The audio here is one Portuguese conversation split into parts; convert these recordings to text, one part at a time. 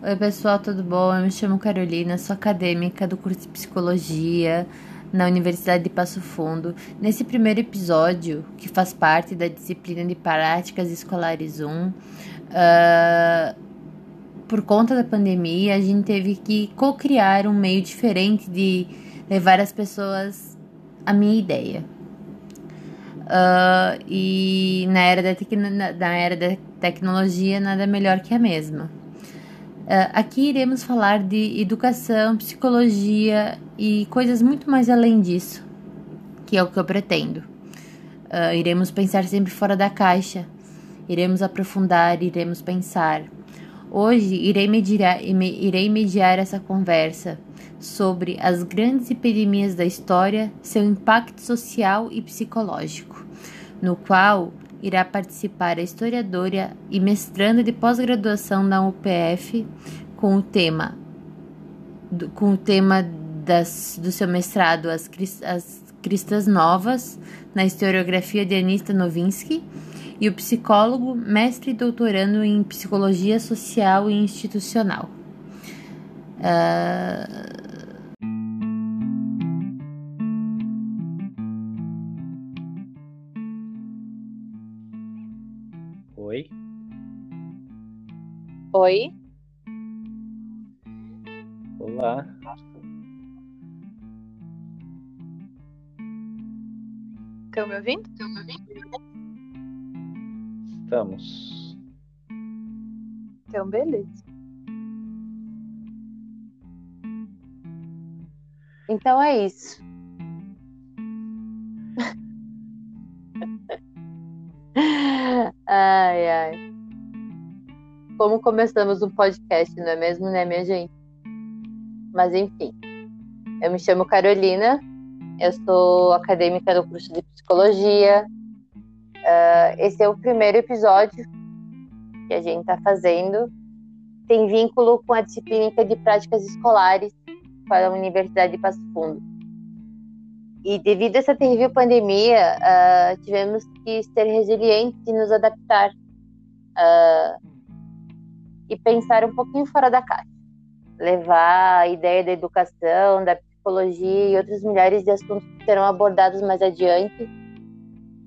Oi, pessoal, tudo bom? Eu me chamo Carolina, sou acadêmica do curso de Psicologia na Universidade de Passo Fundo. Nesse primeiro episódio, que faz parte da disciplina de Práticas Escolares 1, uh, por conta da pandemia, a gente teve que co-criar um meio diferente de levar as pessoas a minha ideia. Uh, e na era, da na era da tecnologia, nada melhor que a mesma. Uh, aqui iremos falar de educação, psicologia e coisas muito mais além disso, que é o que eu pretendo. Uh, iremos pensar sempre fora da caixa, iremos aprofundar, iremos pensar. Hoje irei mediar, irei mediar essa conversa sobre as grandes epidemias da história, seu impacto social e psicológico, no qual irá participar a historiadora e mestranda de pós-graduação da UPF com o tema com o tema das, do seu mestrado as, as Cristas Novas na historiografia de Anista Novinsky e o psicólogo, mestre e doutorando em psicologia social e institucional. Uh, Oi. Olá. Estão me ouvindo? Estão me ouvindo? Estamos. Então, beleza. Então é isso. ai, ai. Como começamos um podcast, não é mesmo, né, minha gente? Mas enfim. Eu me chamo Carolina, eu sou acadêmica do curso de psicologia. Uh, esse é o primeiro episódio que a gente está fazendo. Tem vínculo com a disciplina de práticas escolares para a Universidade de Passo Fundo. E devido a essa terrível pandemia, uh, tivemos que ser resilientes e nos adaptar uh, e pensar um pouquinho fora da caixa. Levar a ideia da educação, da psicologia e outros milhares de assuntos que serão abordados mais adiante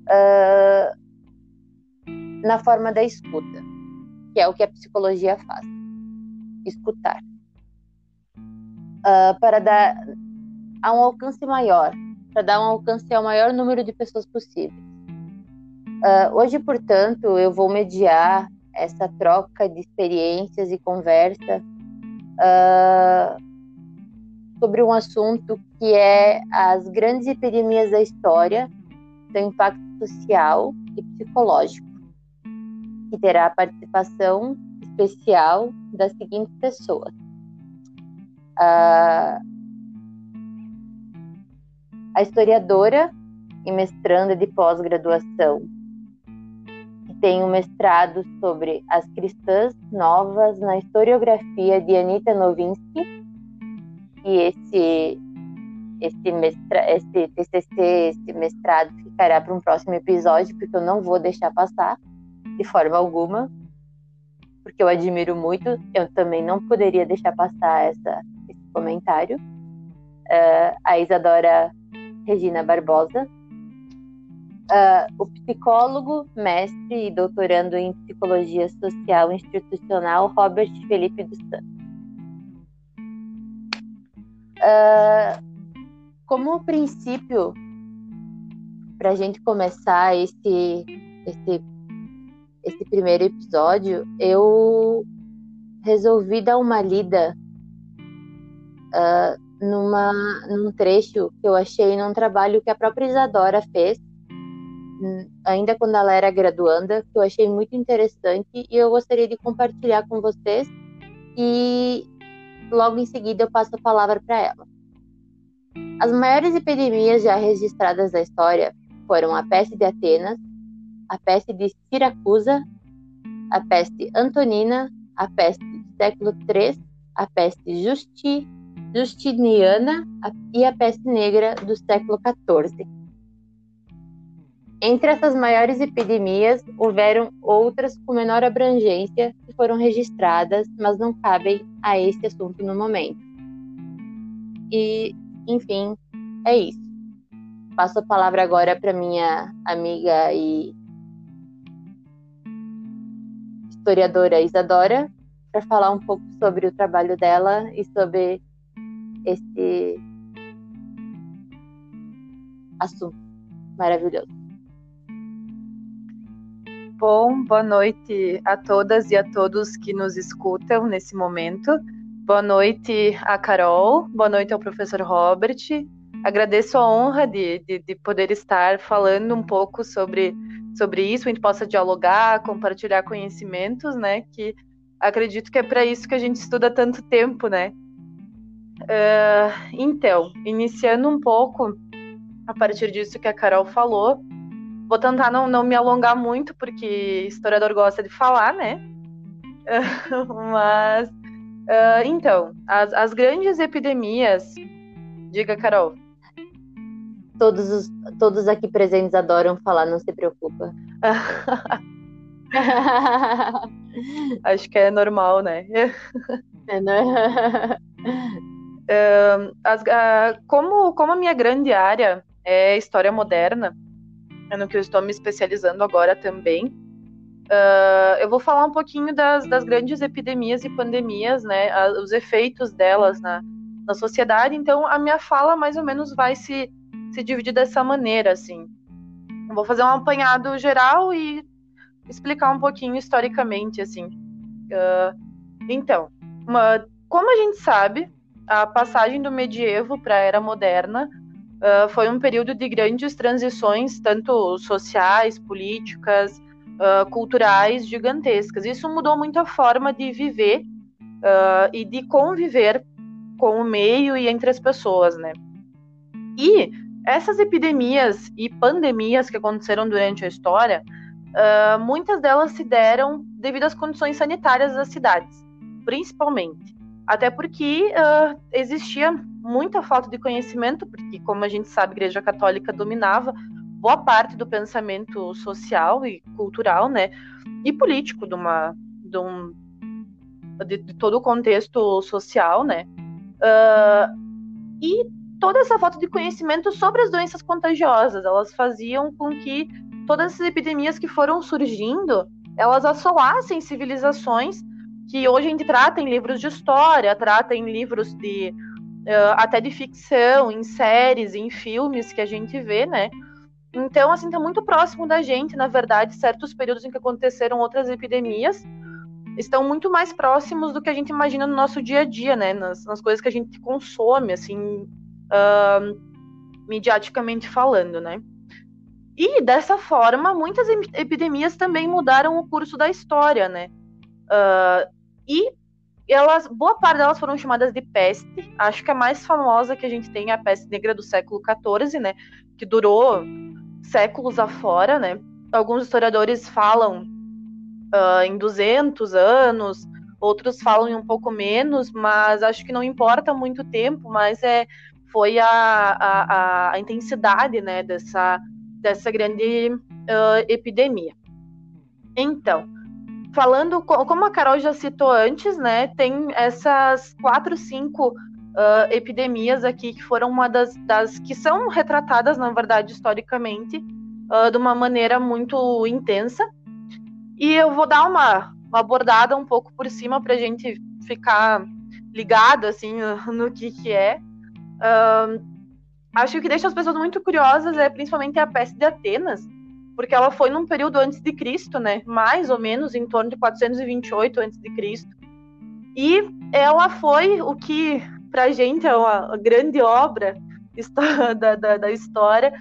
uh, na forma da escuta, que é o que a psicologia faz escutar. Uh, para dar a um alcance maior, para dar um alcance ao maior número de pessoas possível. Uh, hoje, portanto, eu vou mediar essa troca de experiências e conversa uh, sobre um assunto que é as grandes epidemias da história, seu impacto social e psicológico, que terá a participação especial das seguintes pessoas. Uh, a historiadora e mestranda de pós-graduação tem um mestrado sobre as cristãs novas na historiografia de Anita Novinsky. E esse esse, mestra, esse TCC, esse mestrado ficará para um próximo episódio, porque eu não vou deixar passar de forma alguma, porque eu admiro muito. Eu também não poderia deixar passar essa, esse comentário. Uh, a Isadora Regina Barbosa, uh, o psicólogo, mestre e doutorando em psicologia social institucional Robert Felipe dos Santos. Uh, como princípio, para a gente começar esse, esse, esse primeiro episódio, eu resolvi dar uma lida uh, numa, num trecho que eu achei num trabalho que a própria Isadora fez ainda quando ela era graduanda, que eu achei muito interessante e eu gostaria de compartilhar com vocês. E logo em seguida eu passo a palavra para ela. As maiores epidemias já registradas da história foram a peste de Atenas, a peste de Siracusa, a peste antonina, a peste do século III, a peste Justi, Justiniana e a peste negra do século XIV. Entre essas maiores epidemias, houveram outras com menor abrangência que foram registradas, mas não cabem a este assunto no momento. E, enfim, é isso. Passo a palavra agora para minha amiga e historiadora Isadora, para falar um pouco sobre o trabalho dela e sobre esse assunto maravilhoso. Bom, boa noite a todas e a todos que nos escutam nesse momento. Boa noite a Carol, boa noite ao professor Robert. Agradeço a honra de, de, de poder estar falando um pouco sobre, sobre isso, a gente possa dialogar, compartilhar conhecimentos, né? Que acredito que é para isso que a gente estuda tanto tempo, né? Uh, então, iniciando um pouco a partir disso que a Carol falou, Vou tentar não, não me alongar muito, porque historiador gosta de falar, né? Mas, uh, então, as, as grandes epidemias. Diga, Carol. Todos, os, todos aqui presentes adoram falar, não se preocupa. Acho que é normal, né? É, né? uh, as, uh, como, como a minha grande área é história moderna, é no que eu estou me especializando agora também. Uh, eu vou falar um pouquinho das, das, grandes epidemias e pandemias, né, os efeitos delas na, na sociedade. Então, a minha fala mais ou menos vai se, se dividir dessa maneira, assim. Eu vou fazer um apanhado geral e explicar um pouquinho historicamente, assim. Uh, então, uma, como a gente sabe, a passagem do medievo para a era moderna uh, foi um período de grandes transições, tanto sociais, políticas, uh, culturais, gigantescas. Isso mudou muito a forma de viver uh, e de conviver com o meio e entre as pessoas, né? E essas epidemias e pandemias que aconteceram durante a história, muitas delas se deram devido às condições sanitárias das cidades, principalmente. Até porque uh, existia muita falta de conhecimento, porque, como a gente sabe, a Igreja Católica dominava boa parte do pensamento social e cultural, né, e político de uma, de, um, de, de todo o contexto social, né, uh, e toda essa falta de conhecimento sobre as doenças contagiosas, elas faziam com que todas essas epidemias que foram surgindo, elas assolassem civilizações que hoje a gente trata em livros de história, trata em livros de uh, até de ficção, em séries, em filmes que a gente vê, né? Então, assim, tá muito próximo da gente, na verdade, certos períodos em que aconteceram outras epidemias estão muito mais próximos do que a gente imagina no nosso dia a dia, né? Nas, nas coisas que a gente consome, assim, uh, mediaticamente falando, né? E dessa forma, muitas epidemias também mudaram o curso da história, né? Uh, e elas, boa parte delas foram chamadas de peste. Acho que a mais famosa que a gente tem é a peste negra do século XIV, né? Que durou séculos afora, né? Alguns historiadores falam uh, em 200 anos, outros falam em um pouco menos, mas acho que não importa muito tempo, mas é foi a, a, a intensidade, né, dessa, dessa grande uh, epidemia. Então, falando, como a Carol já citou antes, né, tem essas quatro, cinco uh, epidemias aqui que foram uma das, das, que são retratadas, na verdade, historicamente, uh, de uma maneira muito intensa. E eu vou dar uma, uma abordada um pouco por cima para a gente ficar ligado assim no que, que é. Uh, acho que deixa as pessoas muito curiosas é principalmente a peste de Atenas, porque ela foi num período antes de Cristo, né? Mais ou menos em torno de 428 antes de Cristo. E ela foi o que para a gente é uma grande obra da, da, da história,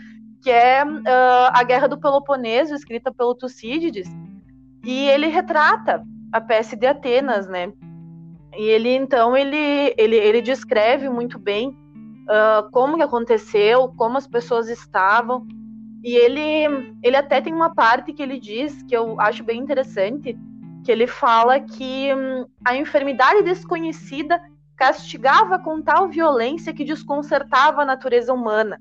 que é uh, a Guerra do Peloponeso, escrita pelo Tucídides, e ele retrata a peste de Atenas, né? E ele então ele ele, ele descreve muito bem uh, como que aconteceu, como as pessoas estavam e ele, ele até tem uma parte que ele diz, que eu acho bem interessante, que ele fala que hum, a enfermidade desconhecida castigava com tal violência que desconcertava a natureza humana.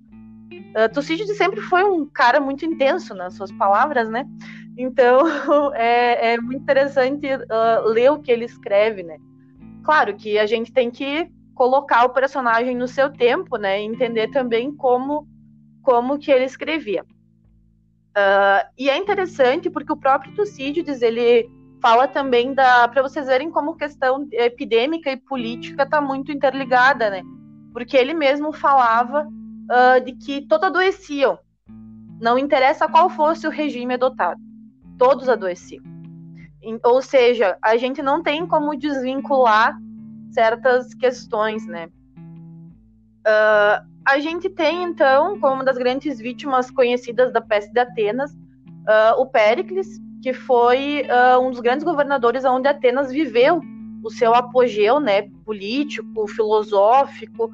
Uh, Tucídides sempre foi um cara muito intenso nas suas palavras, né? Então é, é muito interessante uh, ler o que ele escreve, né? Claro que a gente tem que colocar o personagem no seu tempo, né? E entender também como como que ele escrevia. Uh, e é interessante porque o próprio Tucídides ele fala também da para vocês verem como questão epidêmica e política está muito interligada, né? Porque ele mesmo falava uh, de que todos adoeciam, não interessa qual fosse o regime adotado, todos adoeciam. Ou seja, a gente não tem como desvincular certas questões, né? Uh, a gente tem, então, como uma das grandes vítimas conhecidas da peste de Atenas, uh, o Péricles, que foi uh, um dos grandes governadores onde Atenas viveu o seu apogeu, né, político, filosófico.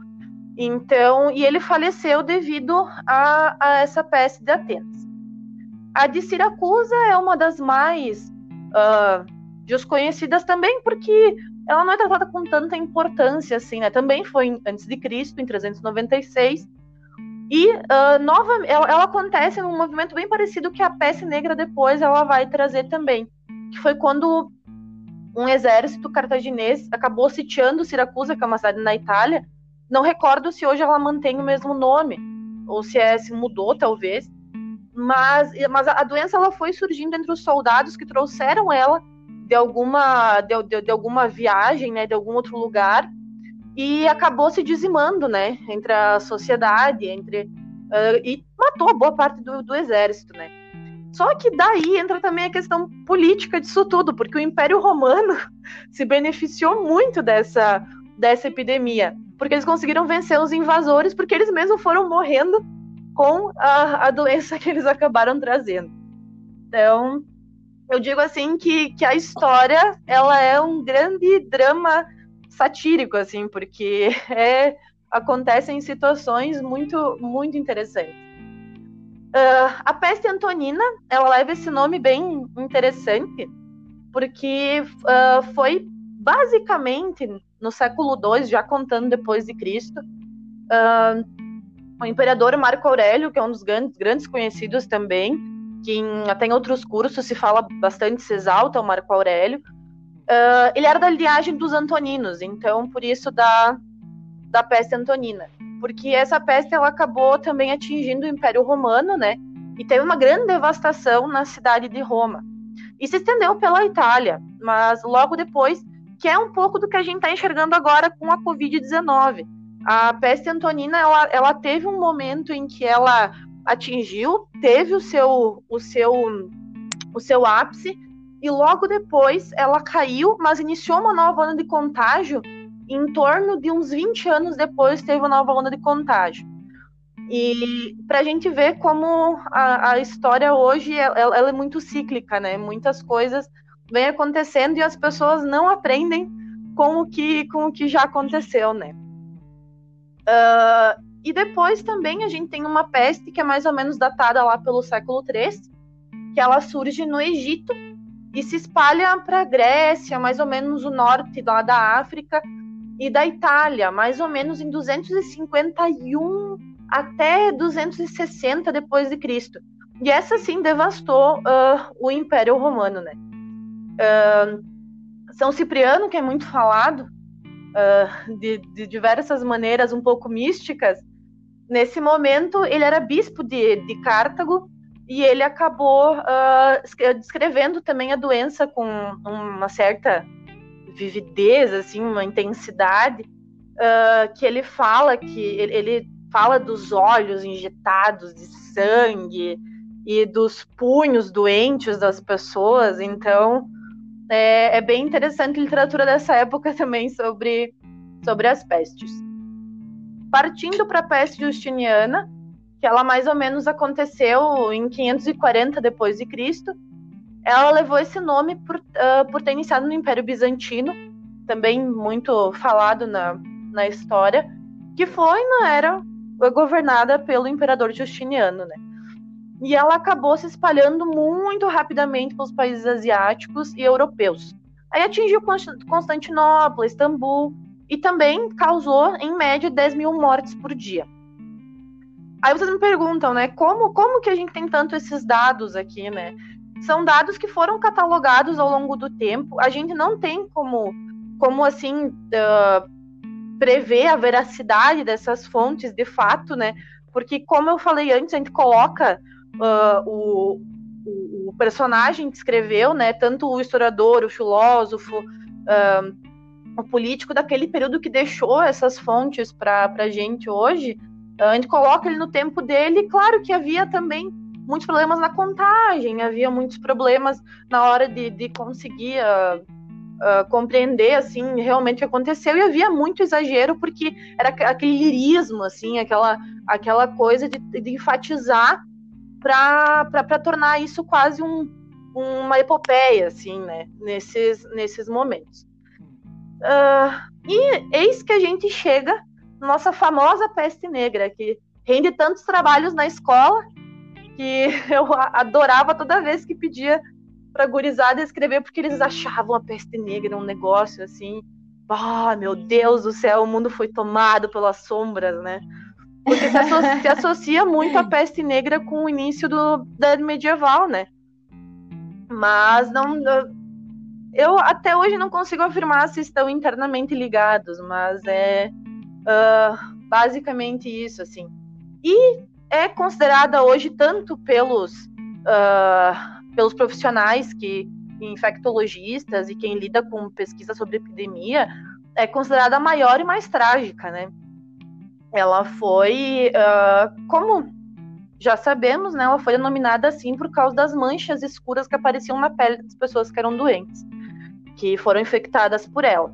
Então, e ele faleceu devido a, a essa peste de Atenas. A de Siracusa é uma das mais uh, desconhecidas também, porque ela não é tratada com tanta importância assim, né? Também foi antes de Cristo, em 396. E uh, nova, ela, ela, acontece num movimento bem parecido que a peste negra depois ela vai trazer também, que foi quando um exército cartaginês acabou sitiando Siracusa, que é uma cidade na Itália. Não recordo se hoje ela mantém o mesmo nome ou se é se mudou talvez, mas mas a doença ela foi surgindo entre os soldados que trouxeram ela de alguma de, de, de alguma viagem, né, de algum outro lugar e acabou se dizimando, né, entre a sociedade, entre uh, e matou boa parte do, do exército, né. Só que daí entra também a questão política disso tudo, porque o Império Romano se beneficiou muito dessa dessa epidemia, porque eles conseguiram vencer os invasores, porque eles mesmos foram morrendo com a, a doença que eles acabaram trazendo. Então, eu digo assim que, que a história ela é um grande drama satírico, assim, porque é, acontecem situações muito, muito interessantes. Uh, a peste antonina, ela leva esse nome bem interessante, porque uh, foi basicamente no século II, já contando depois de Cristo, uh, o imperador Marco Aurélio, que é um dos grandes, grandes conhecidos também, que em, até em outros cursos se fala bastante, se exalta o Marco Aurélio. Uh, ele era da linhagem dos Antoninos, então por isso da, da peste antonina. Porque essa peste ela acabou também atingindo o Império Romano, né? E teve uma grande devastação na cidade de Roma. E se estendeu pela Itália, mas logo depois, que é um pouco do que a gente está enxergando agora com a Covid-19. A peste antonina, ela, ela teve um momento em que ela atingiu, teve o seu, o seu, o seu ápice e logo depois ela caiu, mas iniciou uma nova onda de contágio. em torno de uns 20 anos depois teve uma nova onda de contágio. E para a gente ver como a, a história hoje ela, ela, é muito cíclica, né? Muitas coisas vêm acontecendo e as pessoas não aprendem com o que, com o que já aconteceu, né? Uh, e depois também a gente tem uma peste que é mais ou menos datada lá pelo século III, que ela surge no Egito e se espalha para a Grécia, mais ou menos o norte lá da África e da Itália, mais ou menos em 251 até 260 depois de Cristo. E essa sim devastou uh, o Império Romano, né? Uh, São Cipriano, que é muito falado uh, de, de diversas maneiras um pouco místicas, Nesse momento, ele era bispo de, de Cartago e ele acabou uh, descrevendo também a doença com uma certa vividez, assim, uma intensidade, uh, que ele fala que ele, fala dos olhos injetados de sangue e dos punhos doentes das pessoas. Então, é, é bem interessante a literatura dessa época também sobre, sobre as pestes partindo para a peste justiniana, que ela mais ou menos aconteceu em 540 depois de Cristo. Ela levou esse nome por, uh, por ter iniciado no Império Bizantino, também muito falado na, na história, que foi na era governada pelo imperador Justiniano, né? E ela acabou se espalhando muito rapidamente pelos países asiáticos e europeus. Aí atingiu Constantinopla, Istambul, e também causou, em média, 10 mil mortes por dia. aí vocês me perguntam, né, como, como que a gente tem tanto esses dados aqui, né? São dados que foram catalogados ao longo do tempo. A gente não tem como, como assim, uh, prever a veracidade dessas fontes de fato, né? Porque, como eu falei antes, a gente coloca uh, o, o, o, personagem que escreveu, né? Tanto o historiador, o filósofo, uh, o político daquele período que deixou essas fontes para a gente hoje, a gente coloca ele no tempo dele. Claro que havia também muitos problemas na contagem, havia muitos problemas na hora de, de conseguir uh, compreender assim realmente o que aconteceu e havia muito exagero porque era aquele lirismo assim, aquela aquela coisa de, de enfatizar para tornar isso quase um, uma epopeia assim, né, nesses nesses momentos. Uh, e eis que a gente chega nossa famosa peste negra, que rende tantos trabalhos na escola que eu adorava toda vez que pedia pra gurizada escrever, porque eles achavam a peste negra um negócio assim. Ah, meu Deus do céu, o mundo foi tomado pelas sombras, né? Porque se associa, se associa muito a peste negra com o início do, da Medieval, né? Mas não. Eu até hoje não consigo afirmar se estão internamente ligados, mas é uh, basicamente isso, assim. E é considerada hoje tanto pelos. Uh, pelos profissionais que infectologistas e quem lida com pesquisa sobre epidemia é considerada a maior e mais trágica, né? Ela foi, uh, como já sabemos, né? Ela foi denominada assim por causa das manchas escuras que apareciam na pele das pessoas que eram doentes, que foram infectadas por ela.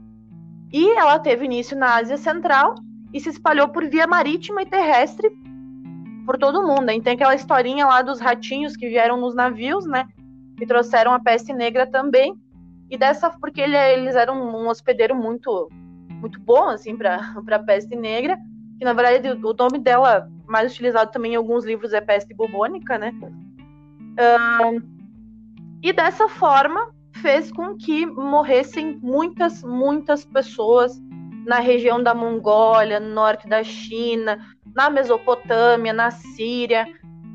E ela teve início na Ásia Central e se espalhou por via marítima e terrestre por todo mundo. A gente tem aquela historinha lá dos ratinhos que vieram nos navios, né? E trouxeram a peste negra também. E dessa, porque ele, eles eram um hospedeiro muito, muito bom, assim, para a peste negra. Que na verdade o nome dela, mais utilizado também em alguns livros, é peste bubônica, né? Uh, e dessa forma fez com que morressem muitas, muitas pessoas na região da Mongólia, no norte da China, na Mesopotâmia, na Síria.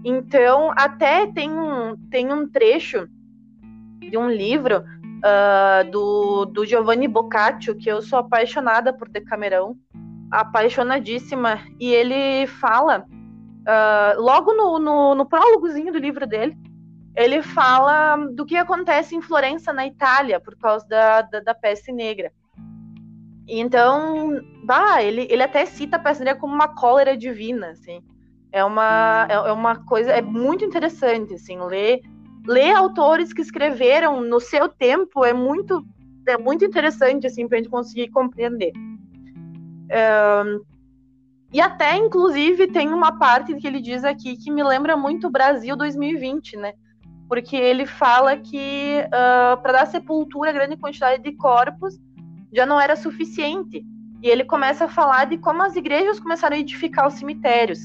Então, até tem um, tem um trecho de um livro uh, do, do Giovanni Boccaccio, que eu sou apaixonada por Decamerão, apaixonadíssima, e ele fala, uh, logo no, no, no prólogozinho do livro dele, ele fala do que acontece em Florença, na Itália, por causa da, da, da peste negra. Então, bah, ele, ele até cita a peste negra como uma cólera divina, assim. É uma, é, é uma coisa, é muito interessante, assim, ler, ler autores que escreveram no seu tempo é muito, é muito interessante, assim, pra gente conseguir compreender. Um, e até, inclusive, tem uma parte que ele diz aqui que me lembra muito o Brasil 2020, né? Porque ele fala que uh, para dar sepultura a grande quantidade de corpos, já não era suficiente. E ele começa a falar de como as igrejas começaram a edificar os cemitérios.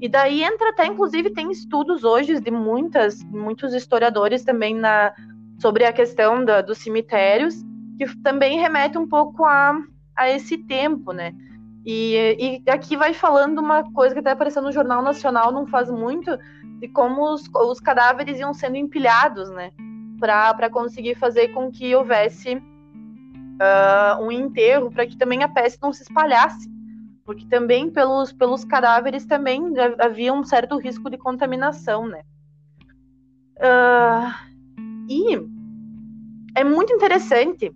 E daí entra até, inclusive, tem estudos hoje de muitas, muitos historiadores também na, sobre a questão da, dos cemitérios, que também remete um pouco a, a esse tempo, né? E, e aqui vai falando uma coisa que até apareceu no Jornal Nacional não faz muito, de como os, os cadáveres iam sendo empilhados, né? Para conseguir fazer com que houvesse uh, um enterro para que também a peste não se espalhasse, porque também pelos, pelos cadáveres também havia um certo risco de contaminação, né? Uh, e é muito interessante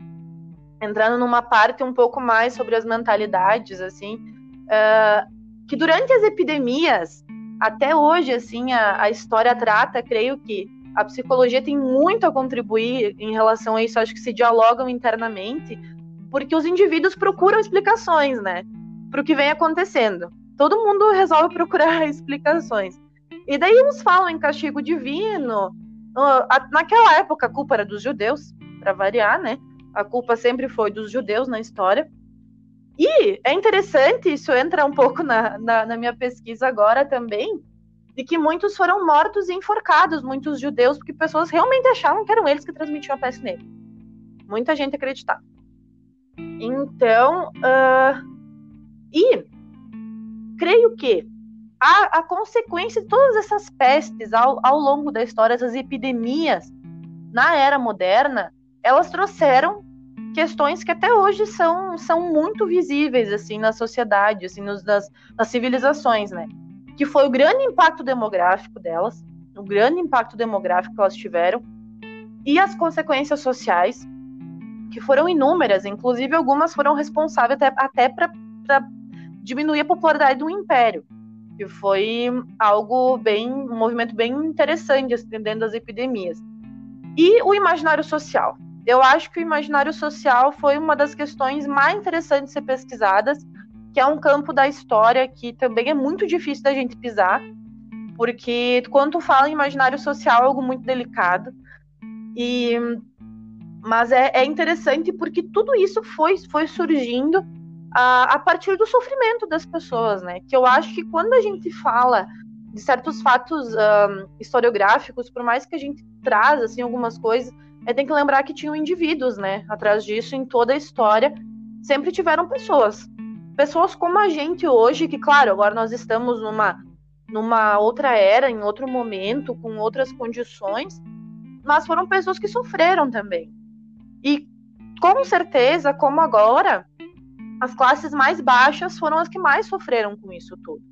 entrando numa parte um pouco mais sobre as mentalidades, assim, uh, que durante as epidemias, até hoje, assim, a, a história trata, creio que a psicologia tem muito a contribuir em relação a isso, acho que se dialogam internamente, porque os indivíduos procuram explicações, né, para o que vem acontecendo. Todo mundo resolve procurar explicações. E daí uns falam em castigo divino. Naquela época a culpa era dos judeus, para variar, né? A culpa sempre foi dos judeus na história. E é interessante, isso entra um pouco na, na, na minha pesquisa agora também, de que muitos foram mortos e enforcados, muitos judeus, porque pessoas realmente achavam que eram eles que transmitiam a peste negra. Muita gente acreditava. Então, uh, e creio que a, a consequência de todas essas pestes ao, ao longo da história, essas epidemias na era moderna, elas trouxeram questões que até hoje são, são muito visíveis assim na sociedade, assim nos, nas, nas civilizações, né? Que foi o grande impacto demográfico delas, o grande impacto demográfico que elas tiveram e as consequências sociais que foram inúmeras, inclusive algumas foram responsáveis até, até para diminuir a popularidade do império que foi algo bem, um movimento bem interessante estendendo as epidemias. E o imaginário social. Eu acho que o imaginário social foi uma das questões mais interessantes de ser pesquisadas, que é um campo da história que também é muito difícil da gente pisar, porque quando tu fala em imaginário social é algo muito delicado. E mas é, é interessante porque tudo isso foi, foi surgindo a, a partir do sofrimento das pessoas, né? Que eu acho que quando a gente fala de certos fatos um, historiográficos, por mais que a gente traz assim algumas coisas, é tem que lembrar que tinham indivíduos, né? Atrás disso, em toda a história, sempre tiveram pessoas, pessoas como a gente hoje, que claro, agora nós estamos numa numa outra era, em outro momento, com outras condições, mas foram pessoas que sofreram também. E com certeza, como agora, as classes mais baixas foram as que mais sofreram com isso tudo.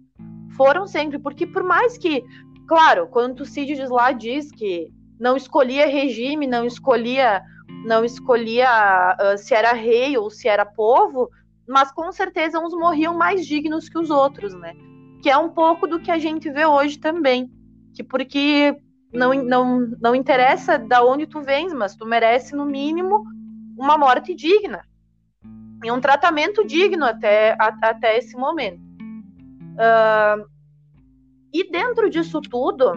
Foram sempre, porque por mais que, claro, quando Tucídides lá diz que não escolhia regime, não escolhia, não escolhia uh, se era rei ou se era povo, mas com certeza uns morriam mais dignos que os outros, né? Que é um pouco do que a gente vê hoje também, que porque não, não, não interessa da onde tu vens, mas tu merece no mínimo uma morte digna e um tratamento digno até, a, até esse momento. Uh, e dentro disso tudo,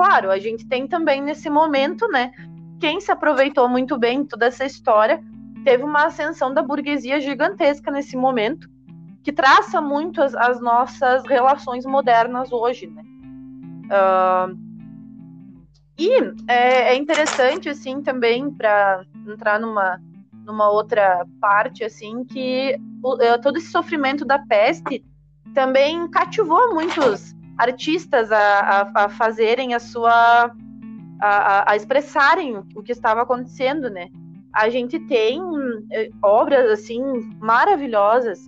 claro, a gente tem também nesse momento, né, quem se aproveitou muito bem toda essa história, teve uma ascensão da burguesia gigantesca nesse momento, que traça muito as, as nossas relações modernas hoje, né. Uh, e é, é interessante, assim, também, para entrar numa, numa outra parte, assim, que uh, todo esse sofrimento da peste também cativou muitos artistas a, a, a fazerem a sua. A, a, expressarem o que estava acontecendo, né? A gente tem eh, obras, assim, maravilhosas.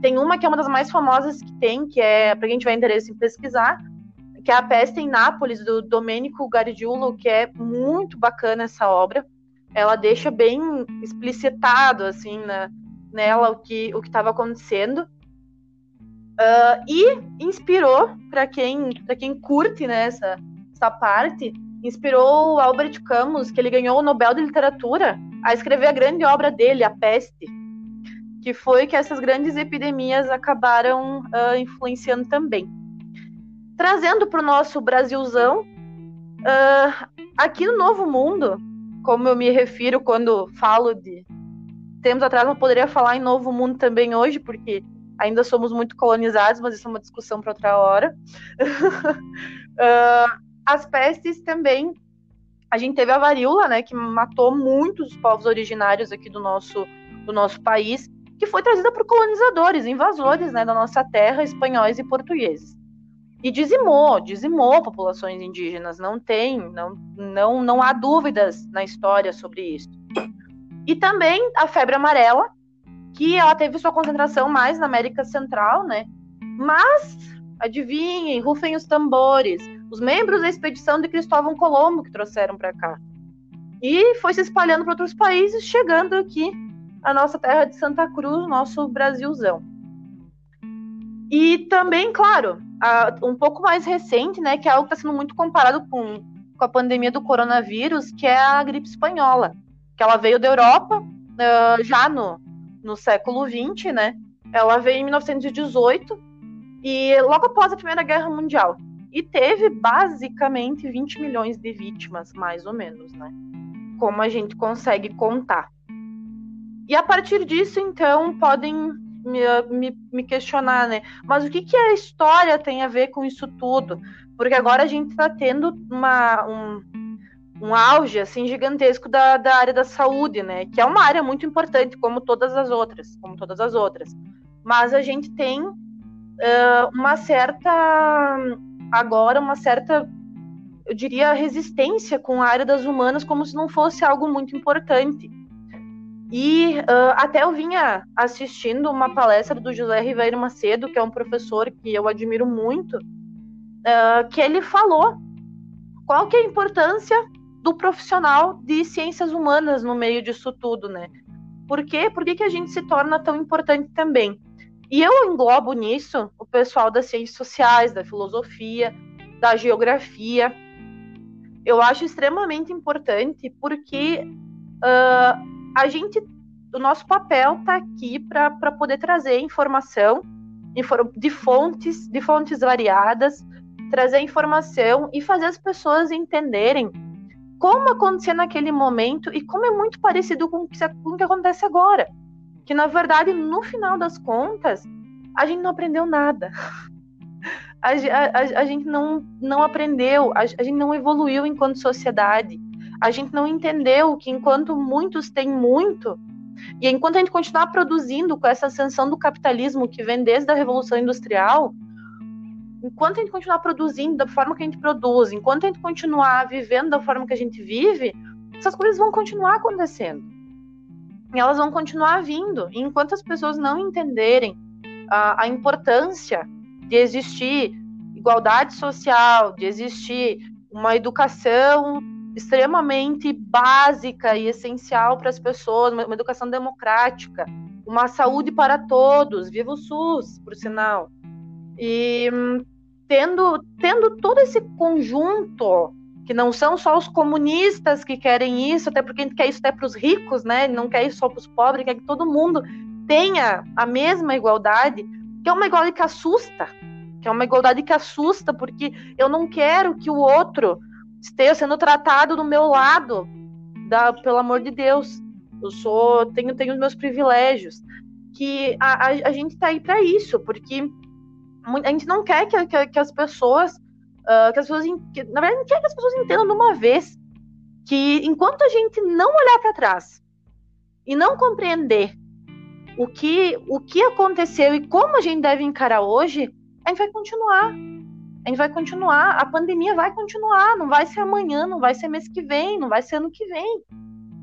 Tem uma que é uma das mais famosas que tem, que é, para quem tiver interesse em pesquisar, que é A Peste em Nápoles, do Domenico Gargiulo, que é muito bacana essa obra ela deixa bem explicitado assim na, nela o que o que estava acontecendo uh, e inspirou para quem quem curte né, essa, essa parte inspirou o Albert Camus que ele ganhou o Nobel de Literatura a escrever a grande obra dele A Peste que foi que essas grandes epidemias acabaram uh, influenciando também. Trazendo para o nosso Brasilzão uh, aqui no Novo Mundo como eu me refiro quando falo de tempos atrás, não poderia falar em Novo Mundo também hoje, porque ainda somos muito colonizados, mas isso é uma discussão para outra hora. uh, as pestes também. A gente teve a varíola, né, que matou muitos povos originários aqui do nosso, do nosso país, que foi trazida por colonizadores, invasores, né, da nossa terra, espanhóis e portugueses e dizimou, dizimou populações indígenas, não tem, não, não, não há dúvidas na história sobre isso. E também a febre amarela, que ela teve sua concentração mais na América Central, né? Mas, adivinhem, rufem os tambores, os membros da expedição de Cristóvão Colombo que trouxeram para cá. E foi se espalhando para outros países, chegando aqui a nossa terra de Santa Cruz, nosso Brasilzão. E também, claro, um pouco mais recente, né, que é algo que está sendo muito comparado com, com a pandemia do coronavírus, que é a gripe espanhola, que ela veio da Europa uh, já no, no século XX, né? Ela veio em 1918 e logo após a Primeira Guerra Mundial. E teve basicamente 20 milhões de vítimas, mais ou menos, né? Como a gente consegue contar. E a partir disso, então, podem me, me, me, questionar, né? Mas o que, que a história tem a ver com isso tudo? Porque agora a gente está tendo uma, um, um auge assim gigantesco da, da área da saúde, né? Que é uma área muito importante, como todas as outras, como todas as outras. Mas a gente tem uh, uma certa agora uma certa eu diria resistência com a área das humanas como se não fosse algo muito importante e uh, até eu vinha assistindo uma palestra do José Ribeiro Macedo, que é um professor que eu admiro muito, uh, que ele falou qual que é a importância do profissional de ciências humanas no meio disso tudo, né? Por quê? Por que, que a gente se torna tão importante também? E eu englobo nisso o pessoal das ciências sociais, da filosofia, da geografia. Eu acho extremamente importante porque uh, a gente, o nosso papel está aqui para poder trazer informação de fontes, de fontes variadas, trazer informação e fazer as pessoas entenderem como acontecia naquele momento e como é muito parecido com o que, com o que acontece agora. Que na verdade, no final das contas, a gente não aprendeu nada. A, a, a gente não, não aprendeu, a, a gente não evoluiu enquanto sociedade a gente não entendeu que enquanto muitos têm muito, e enquanto a gente continuar produzindo com essa ascensão do capitalismo que vem desde a Revolução Industrial, enquanto a gente continuar produzindo da forma que a gente produz, enquanto a gente continuar vivendo da forma que a gente vive, essas coisas vão continuar acontecendo. E elas vão continuar vindo. E enquanto as pessoas não entenderem a, a importância de existir igualdade social, de existir uma educação extremamente básica e essencial para as pessoas, uma, uma educação democrática, uma saúde para todos, viva o SUS, por sinal. E tendo, tendo todo esse conjunto, que não são só os comunistas que querem isso, até porque a gente quer isso até para os ricos, né? Não quer isso só para os pobres, quer que todo mundo tenha a mesma igualdade, que é uma igualdade que assusta, que é uma igualdade que assusta, porque eu não quero que o outro esteja sendo tratado do meu lado, da, pelo amor de Deus. Eu sou, tenho, tenho os meus privilégios. Que a, a, a gente está aí para isso, porque a gente não quer que, que, que as pessoas, uh, que as pessoas, que, na verdade, não quer que as pessoas entendam de uma vez que enquanto a gente não olhar para trás e não compreender o que, o que aconteceu e como a gente deve encarar hoje, a gente vai continuar a gente vai continuar, a pandemia vai continuar, não vai ser amanhã, não vai ser mês que vem, não vai ser ano que vem.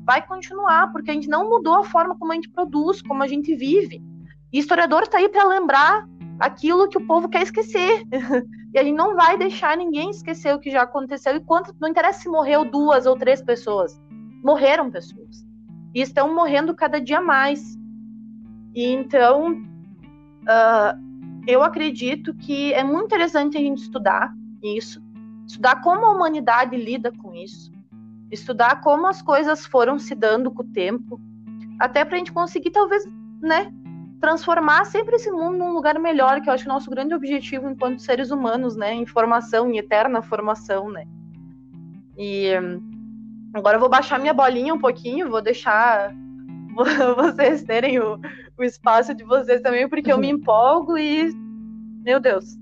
Vai continuar, porque a gente não mudou a forma como a gente produz, como a gente vive. E historiador está aí para lembrar aquilo que o povo quer esquecer. e a gente não vai deixar ninguém esquecer o que já aconteceu. E quanto não interessa se morreu duas ou três pessoas, morreram pessoas. E estão morrendo cada dia mais. E então, uh, eu acredito que é muito interessante a gente estudar isso, estudar como a humanidade lida com isso, estudar como as coisas foram se dando com o tempo, até para a gente conseguir, talvez, né, transformar sempre esse mundo num lugar melhor, que eu acho que é o nosso grande objetivo enquanto seres humanos, né, em formação, em eterna formação, né. E agora eu vou baixar minha bolinha um pouquinho, vou deixar vocês terem o, o espaço de vocês também, porque eu me empolgo e. Meu Deus.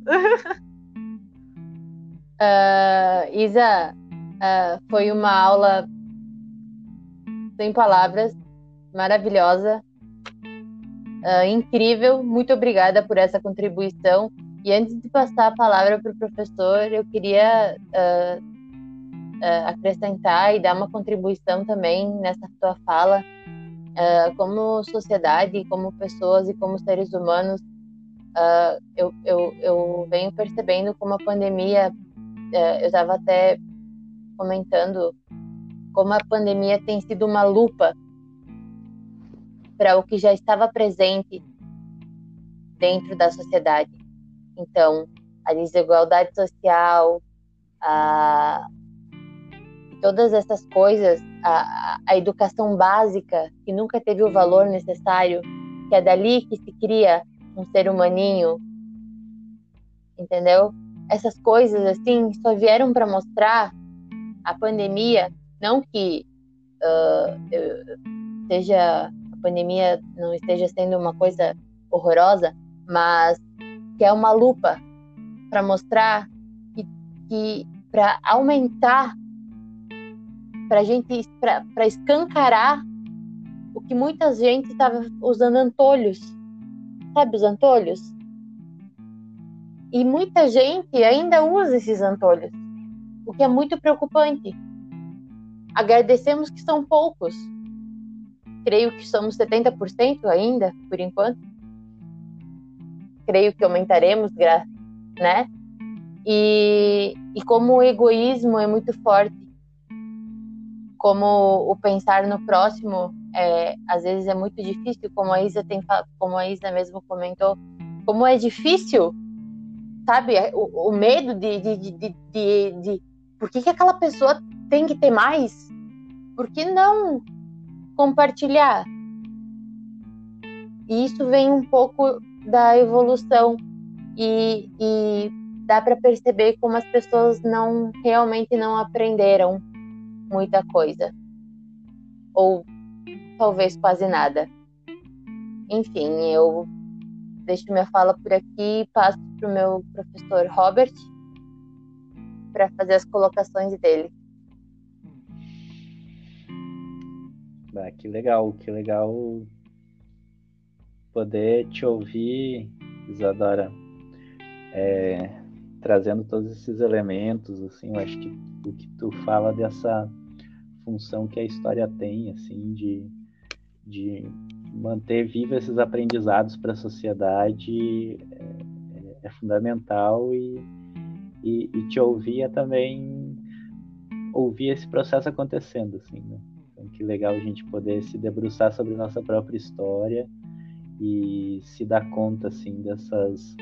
uh, Isa, uh, foi uma aula sem palavras, maravilhosa, uh, incrível. Muito obrigada por essa contribuição. E antes de passar a palavra para o professor, eu queria acrescentar e dar uma contribuição também nessa sua fala uh, como sociedade, como pessoas e como seres humanos, uh, eu, eu, eu venho percebendo como a pandemia, uh, eu estava até comentando como a pandemia tem sido uma lupa para o que já estava presente dentro da sociedade. Então, a desigualdade social, a, todas essas coisas a, a educação básica, que nunca teve o valor necessário, que é dali que se cria um ser humaninho, entendeu? Essas coisas, assim, só vieram para mostrar a pandemia, não que uh, seja pandemia não esteja sendo uma coisa horrorosa, mas que é uma lupa para mostrar que, que para aumentar para gente para escancarar o que muita gente estava usando antolhos, sabe os antolhos? E muita gente ainda usa esses antolhos, o que é muito preocupante. Agradecemos que são poucos. Creio que somos 70% ainda, por enquanto. Creio que aumentaremos, né? E, e como o egoísmo é muito forte, como o pensar no próximo é, às vezes é muito difícil, como a Isa tem, como a Isa mesmo comentou, como é difícil, sabe, o, o medo de, de, de, de, de por que, que aquela pessoa tem que ter mais? Por que não compartilhar? E isso vem um pouco da evolução e, e dá para perceber como as pessoas não realmente não aprenderam muita coisa ou talvez quase nada. Enfim, eu deixo minha fala por aqui e passo para o meu professor Robert para fazer as colocações dele. Ah, que legal, que legal poder te ouvir, Isadora, é, trazendo todos esses elementos, assim, eu acho que o que tu fala dessa função que a história tem, assim, de, de manter vivos esses aprendizados para a sociedade é, é, fundamental e, e, e, te ouvir é também ouvir esse processo acontecendo, assim, né? Que legal a gente poder se debruçar sobre nossa própria história e se dar conta, assim, dessas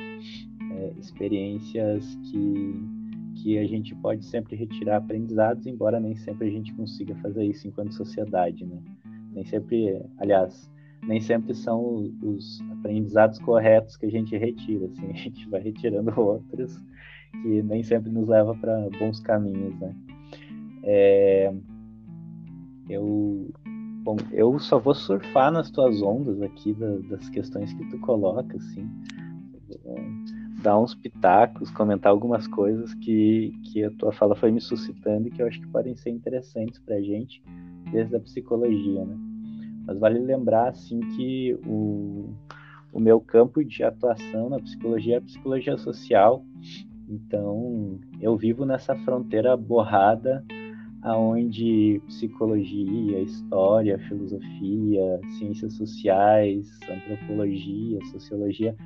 é, experiências que que a gente pode sempre retirar aprendizados, embora nem sempre a gente consiga fazer isso enquanto sociedade, né? Nem sempre, aliás, nem sempre são os aprendizados corretos que a gente retira, assim, a gente vai retirando outros que nem sempre nos leva para bons caminhos, né? É, eu, bom, eu só vou surfar nas tuas ondas aqui da, das questões que tu coloca, assim dar uns pitacos, comentar algumas coisas que, que a tua fala foi me suscitando e que eu acho que podem ser interessantes para a gente desde a psicologia, né? Mas vale lembrar, assim, que o, o meu campo de atuação na psicologia é a psicologia social, então eu vivo nessa fronteira borrada aonde psicologia, história, filosofia, ciências sociais, antropologia, sociologia,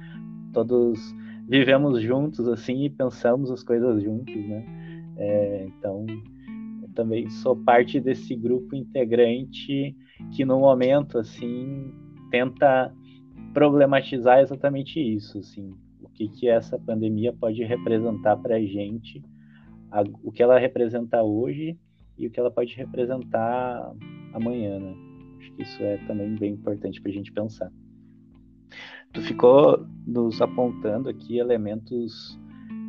todos vivemos juntos assim e pensamos as coisas juntos, né? É, então, eu também sou parte desse grupo integrante que no momento assim tenta problematizar exatamente isso, assim, o que que essa pandemia pode representar para a gente, o que ela representa hoje e o que ela pode representar amanhã, né? Acho que isso é também bem importante para a gente pensar tu ficou nos apontando aqui elementos,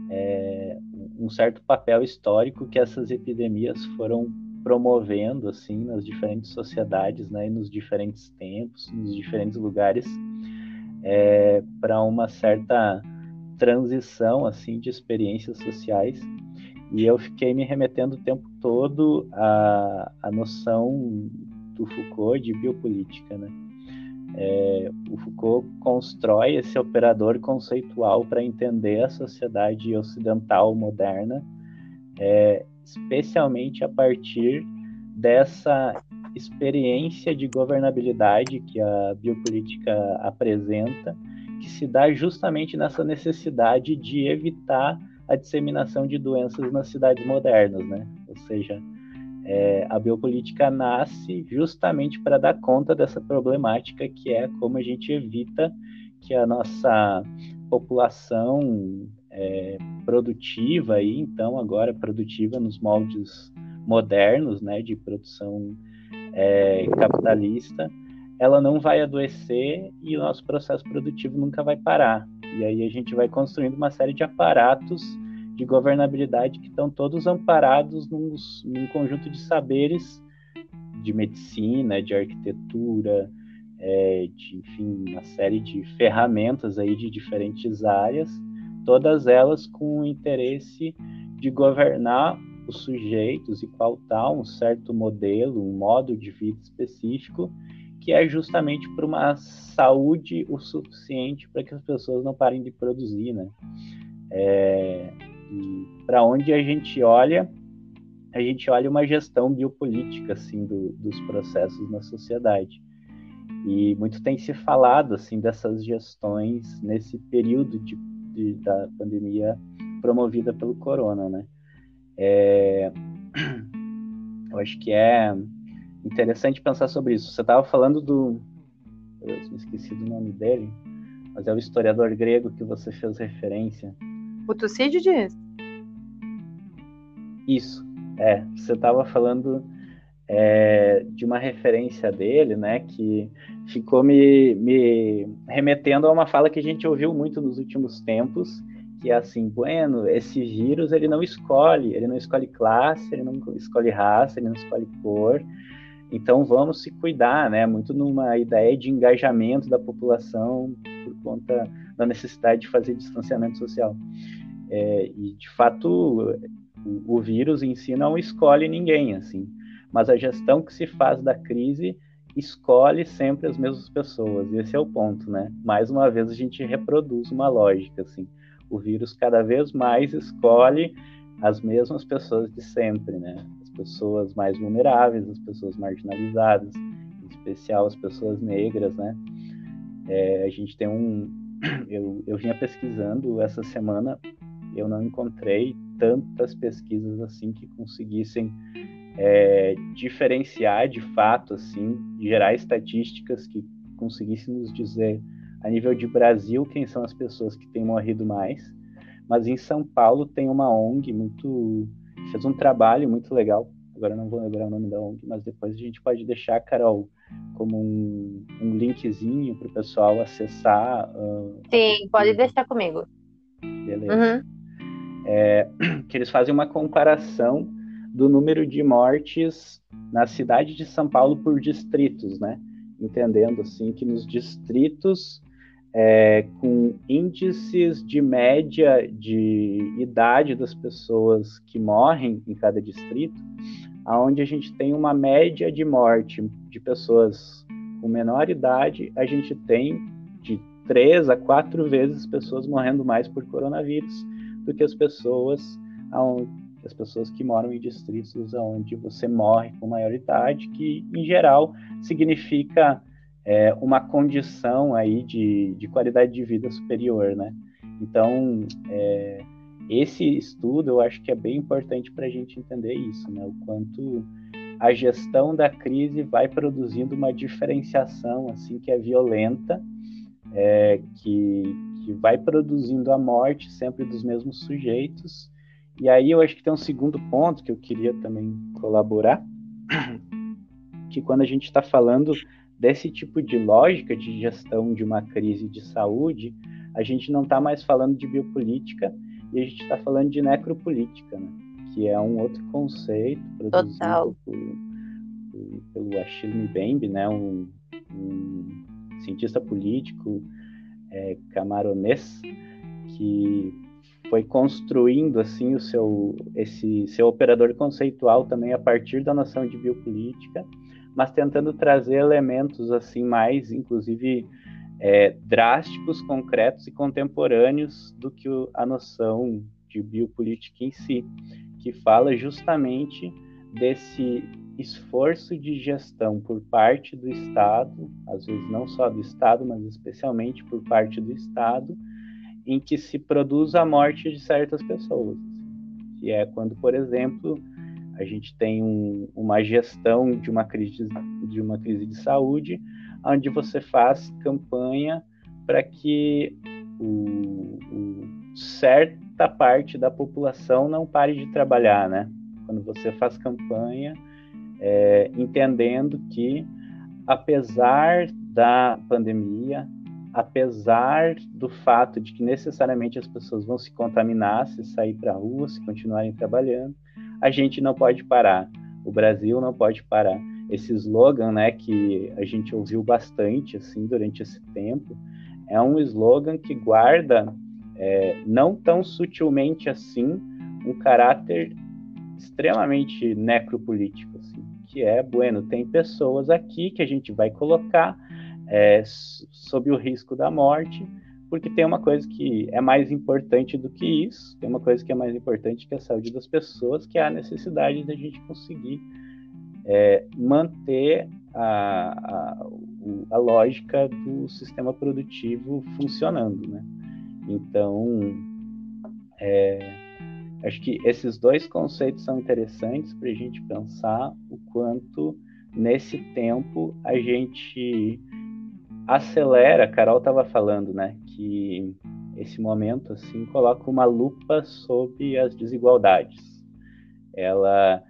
é, um certo papel histórico que essas epidemias foram promovendo assim nas diferentes sociedades, né, e nos diferentes tempos, nos diferentes lugares, é, para uma certa transição assim de experiências sociais. E eu fiquei me remetendo o tempo todo à, à noção do Foucault de biopolítica, né? É, o Foucault constrói esse operador conceitual para entender a sociedade ocidental moderna, é, especialmente a partir dessa experiência de governabilidade que a biopolítica apresenta, que se dá justamente nessa necessidade de evitar a disseminação de doenças nas cidades modernas, né? Ou seja, é, a biopolítica nasce justamente para dar conta dessa problemática que é como a gente evita que a nossa população é, produtiva e então agora produtiva nos moldes modernos, né, de produção é, capitalista, ela não vai adoecer e o nosso processo produtivo nunca vai parar. E aí a gente vai construindo uma série de aparatos de governabilidade que estão todos amparados num, num conjunto de saberes de medicina, de arquitetura, é, de enfim, uma série de ferramentas aí de diferentes áreas, todas elas com o interesse de governar os sujeitos e pautar um certo modelo, um modo de vida específico, que é justamente para uma saúde o suficiente para que as pessoas não parem de produzir, né? É, para onde a gente olha, a gente olha uma gestão biopolítica assim do, dos processos na sociedade. E muito tem se falado assim dessas gestões nesse período de, de da pandemia promovida pelo corona, né? É, eu acho que é interessante pensar sobre isso. Você estava falando do, eu me esqueci do nome dele, mas é o historiador grego que você fez referência. O Tucídides? Isso, é. Você estava falando é, de uma referência dele, né, que ficou me, me remetendo a uma fala que a gente ouviu muito nos últimos tempos, que é assim, bueno, esse vírus ele não escolhe, ele não escolhe classe, ele não escolhe raça, ele não escolhe cor, então vamos se cuidar, né? Muito numa ideia de engajamento da população por conta da necessidade de fazer distanciamento social. É, e de fato o, o, vírus em si não escolhe ninguém, assim, mas a gestão que se faz da crise escolhe sempre as mesmas pessoas. E esse é o ponto, né? Mais uma vez a gente reproduz uma lógica, assim. O vírus cada vez mais escolhe as mesmas pessoas de sempre, né? Pessoas mais vulneráveis, as pessoas marginalizadas, em especial as pessoas negras, né? É, a gente tem um, eu, eu vinha pesquisando essa semana, eu não encontrei tantas pesquisas assim que conseguissem é, diferenciar de fato, assim, gerar estatísticas que conseguissem nos dizer a nível de Brasil quem são as pessoas que têm morrido mais. Mas em São Paulo tem uma ONG muito fez um trabalho muito legal. Agora não vou lembrar o nome da ONG, mas depois a gente pode deixar, Carol, como um, um linkzinho para o pessoal acessar. Uh, Sim, pode deixar comigo. Beleza. Uhum. É, que eles fazem uma comparação do número de mortes na cidade de São Paulo por distritos, né? Entendendo assim que nos distritos é, com índices de média de idade das pessoas que morrem em cada distrito, aonde a gente tem uma média de morte de pessoas com menor idade, a gente tem de três a quatro vezes pessoas morrendo mais por coronavírus do que as pessoas as pessoas que moram em distritos onde você morre com maior idade, que em geral significa é, uma condição aí de, de qualidade de vida superior, né? Então, é, esse estudo eu acho que é bem importante para a gente entender isso, né? O quanto a gestão da crise vai produzindo uma diferenciação assim que é violenta, é, que, que vai produzindo a morte sempre dos mesmos sujeitos. E aí eu acho que tem um segundo ponto que eu queria também colaborar, que quando a gente está falando desse tipo de lógica de gestão de uma crise de saúde, a gente não está mais falando de biopolítica e a gente está falando de necropolítica, né? que é um outro conceito produzido por, por, pelo Achille Mbembe, né? um, um cientista político é, camaronês que foi construindo assim o seu esse seu operador conceitual também a partir da noção de biopolítica mas tentando trazer elementos assim mais, inclusive é, drásticos, concretos e contemporâneos do que o, a noção de biopolítica em si, que fala justamente desse esforço de gestão por parte do Estado, às vezes não só do Estado, mas especialmente por parte do Estado, em que se produz a morte de certas pessoas, que é quando, por exemplo, a gente tem um, uma gestão de uma crise de uma crise de saúde, onde você faz campanha para que o, o, certa parte da população não pare de trabalhar, né? Quando você faz campanha, é, entendendo que apesar da pandemia, apesar do fato de que necessariamente as pessoas vão se contaminar se sair para a rua, se continuarem trabalhando, a gente não pode parar, o Brasil não pode parar. Esse slogan, né, que a gente ouviu bastante assim durante esse tempo, é um slogan que guarda é, não tão sutilmente assim um caráter extremamente necropolítico, assim, que é bueno, tem pessoas aqui que a gente vai colocar é, sob o risco da morte porque tem uma coisa que é mais importante do que isso, tem uma coisa que é mais importante que a saúde das pessoas, que é a necessidade da gente conseguir é, manter a, a, a, lógica do sistema produtivo funcionando, né? Então, é, acho que esses dois conceitos são interessantes para a gente pensar o quanto nesse tempo a gente acelera. A Carol estava falando, né, que esse momento assim coloca uma lupa sobre as desigualdades. Ela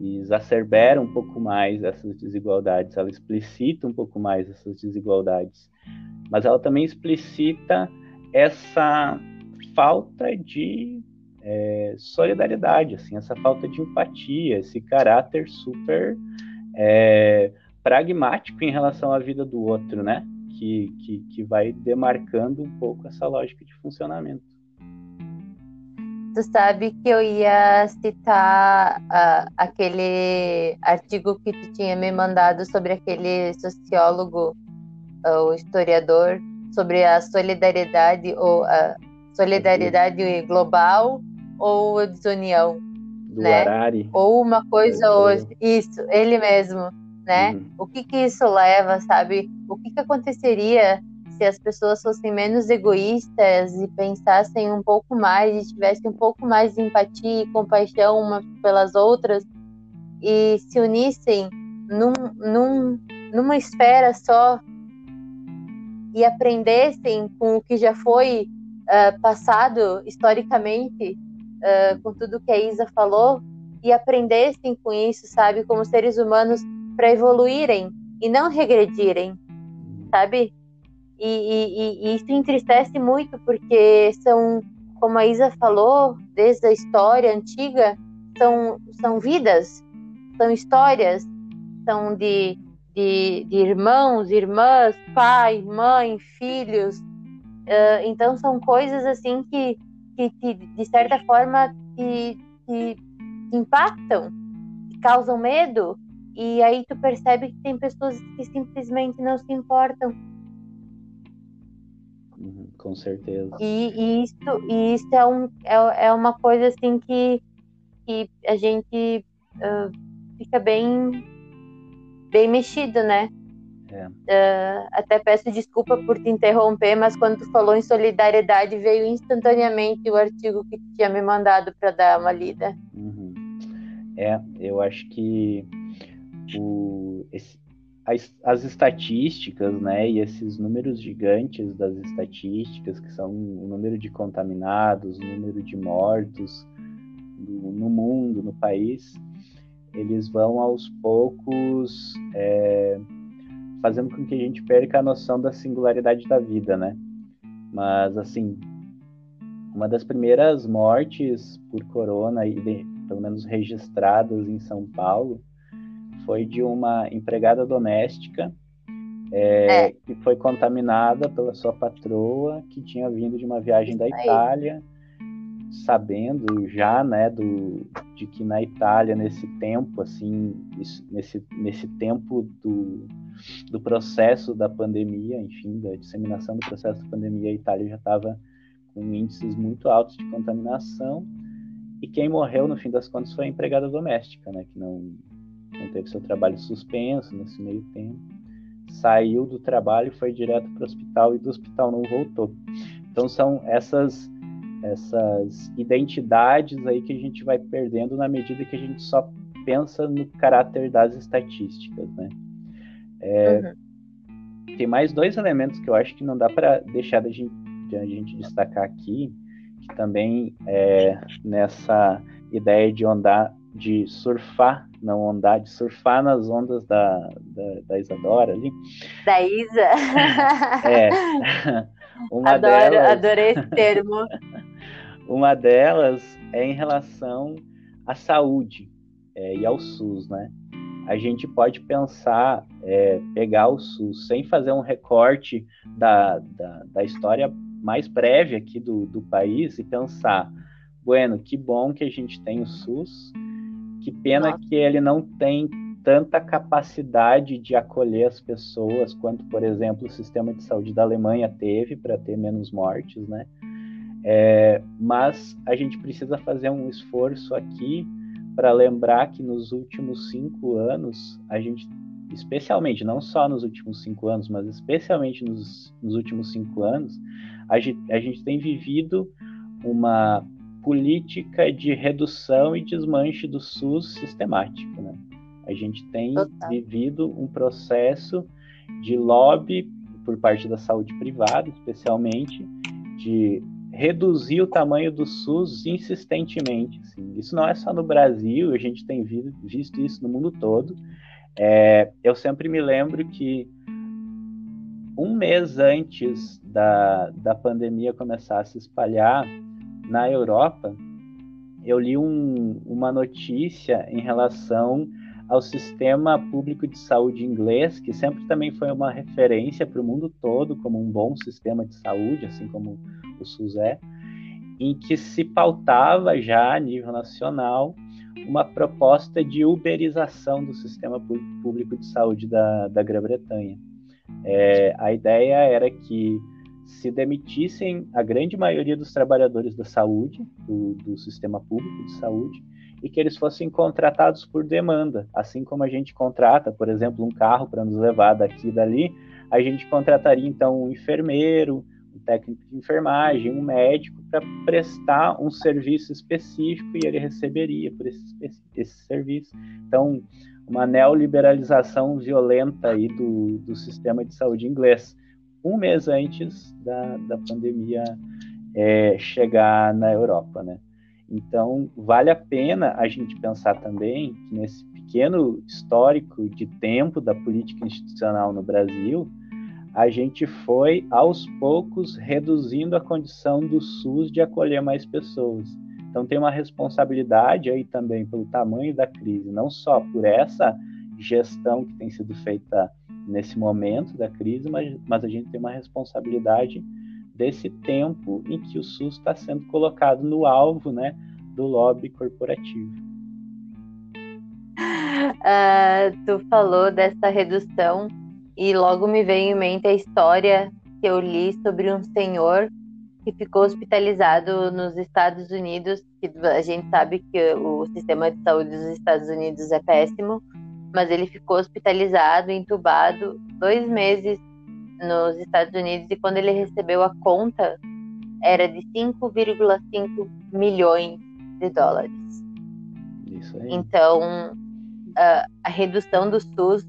exacerbera um pouco mais essas desigualdades, ela explicita um pouco mais essas desigualdades, mas ela também explicita essa falta de é, solidariedade, assim, essa falta de empatia, esse caráter super é, pragmático em relação à vida do outro, né? Que, que, que vai demarcando um pouco essa lógica de funcionamento. Tu sabe que eu ia citar uh, aquele artigo que tu tinha me mandado sobre aquele sociólogo, uh, o historiador, sobre a solidariedade ou a solidariedade global ou a desunião, Do né? Harari. Ou uma coisa ou isso, ele mesmo, né? Uhum. O que que isso leva, sabe? O que que aconteceria se as pessoas fossem menos egoístas e pensassem um pouco mais, e tivessem um pouco mais de empatia e compaixão umas pelas outras e se unissem num, num, numa esfera só e aprendessem com o que já foi uh, passado historicamente, uh, com tudo que a Isa falou, e aprendessem com isso, sabe, como seres humanos, para evoluírem e não regredirem, sabe? E, e, e, isso entristece muito, porque são, como a Isa falou, desde a história antiga, são, são vidas, são histórias, são de, de, de irmãos, irmãs, pai, mãe, filhos. Uh, então são coisas assim que, que, que de certa forma te, te, impactam, te causam medo, e aí tu percebe que tem pessoas que simplesmente não se importam Uhum, com certeza. E, e, isso, e isso é, um, é, é uma coisa assim que, que a gente uh, fica bem, bem mexido, né? É. Uh, até peço desculpa por te interromper, mas quando tu falou em solidariedade, veio instantaneamente o artigo que tu tinha me mandado para dar uma lida. Uhum. É, eu acho que o, esse, as, as, estatísticas, né, e esses números gigantes das estatísticas, que são o número de contaminados, o número de mortos do, no mundo, no país, eles vão aos poucos é, fazendo com que a gente perca a noção da singularidade da vida, né? Mas, assim, uma das primeiras mortes por corona, pelo menos registradas em São Paulo, foi de uma empregada doméstica é, é. que foi contaminada pela sua patroa, que tinha vindo de uma viagem da Itália, sabendo já, né, do, de que na Itália nesse tempo, assim, nesse, nesse tempo do, do processo da pandemia, enfim, da disseminação do processo da pandemia, a Itália já estava com índices muito altos de contaminação. E quem morreu, no fim das contas, foi a empregada doméstica, né, que não, não teve seu trabalho suspenso nesse meio tempo, saiu do trabalho, foi direto para o hospital e do hospital não voltou. Então são essas essas identidades aí que a gente vai perdendo na medida que a gente só pensa no caráter das estatísticas, né? É, uhum. Tem mais dois elementos que eu acho que não dá para deixar de a, gente, de a gente destacar aqui, que também é nessa ideia de andar, de surfar não andar, de surfar nas ondas da, da, da Isadora ali. Da Isa? é. Uma Adoro, delas, adorei esse termo. uma delas é em relação à saúde é, e ao SUS, né? A gente pode pensar, é, pegar o SUS sem fazer um recorte da, da, da história mais breve aqui do, do país e pensar, bueno, que bom que a gente tem o SUS, que pena Nossa. que ele não tem tanta capacidade de acolher as pessoas quanto, por exemplo, o sistema de saúde da Alemanha teve para ter menos mortes, né? É, mas a gente precisa fazer um esforço aqui para lembrar que nos últimos cinco anos, a gente, especialmente, não só nos últimos cinco anos, mas especialmente nos, nos últimos cinco anos, a gente, a gente tem vivido uma política de redução e desmanche do SUS sistemático. Né? A gente tem Total. vivido um processo de lobby por parte da saúde privada, especialmente, de reduzir o tamanho do SUS insistentemente. Assim. Isso não é só no Brasil, a gente tem visto isso no mundo todo. É, eu sempre me lembro que um mês antes da, da pandemia começar a se espalhar na Europa, eu li um, uma notícia em relação ao sistema público de saúde inglês, que sempre também foi uma referência para o mundo todo como um bom sistema de saúde, assim como o SUS é, em que se pautava já a nível nacional uma proposta de uberização do sistema público de saúde da, da Grã-Bretanha. É, a ideia era que se demitissem a grande maioria dos trabalhadores da saúde, do, do sistema público de saúde, e que eles fossem contratados por demanda, assim como a gente contrata, por exemplo, um carro para nos levar daqui e dali, a gente contrataria então um enfermeiro, um técnico de enfermagem, um médico para prestar um serviço específico e ele receberia por esse, esse serviço. Então, uma neoliberalização violenta aí do, do sistema de saúde inglês, um mês antes da, da pandemia é, chegar na Europa, né? Então, vale a pena a gente pensar também que nesse pequeno histórico de tempo da política institucional no Brasil, a gente foi aos poucos reduzindo a condição do SUS de acolher mais pessoas. Então, tem uma responsabilidade aí também pelo tamanho da crise, não só por essa gestão que tem sido feita nesse momento da crise, mas, mas a gente tem uma responsabilidade desse tempo em que o SUS está sendo colocado no alvo né, do lobby corporativo. Uh, tu falou dessa redução e logo me veio em mente a história que eu li sobre um senhor que ficou hospitalizado nos Estados Unidos, que a gente sabe que o sistema de saúde dos Estados Unidos é péssimo, mas ele ficou hospitalizado, entubado, dois meses nos Estados Unidos e quando ele recebeu a conta era de 5,5 milhões de dólares. Isso aí. Então, a, a redução do SUS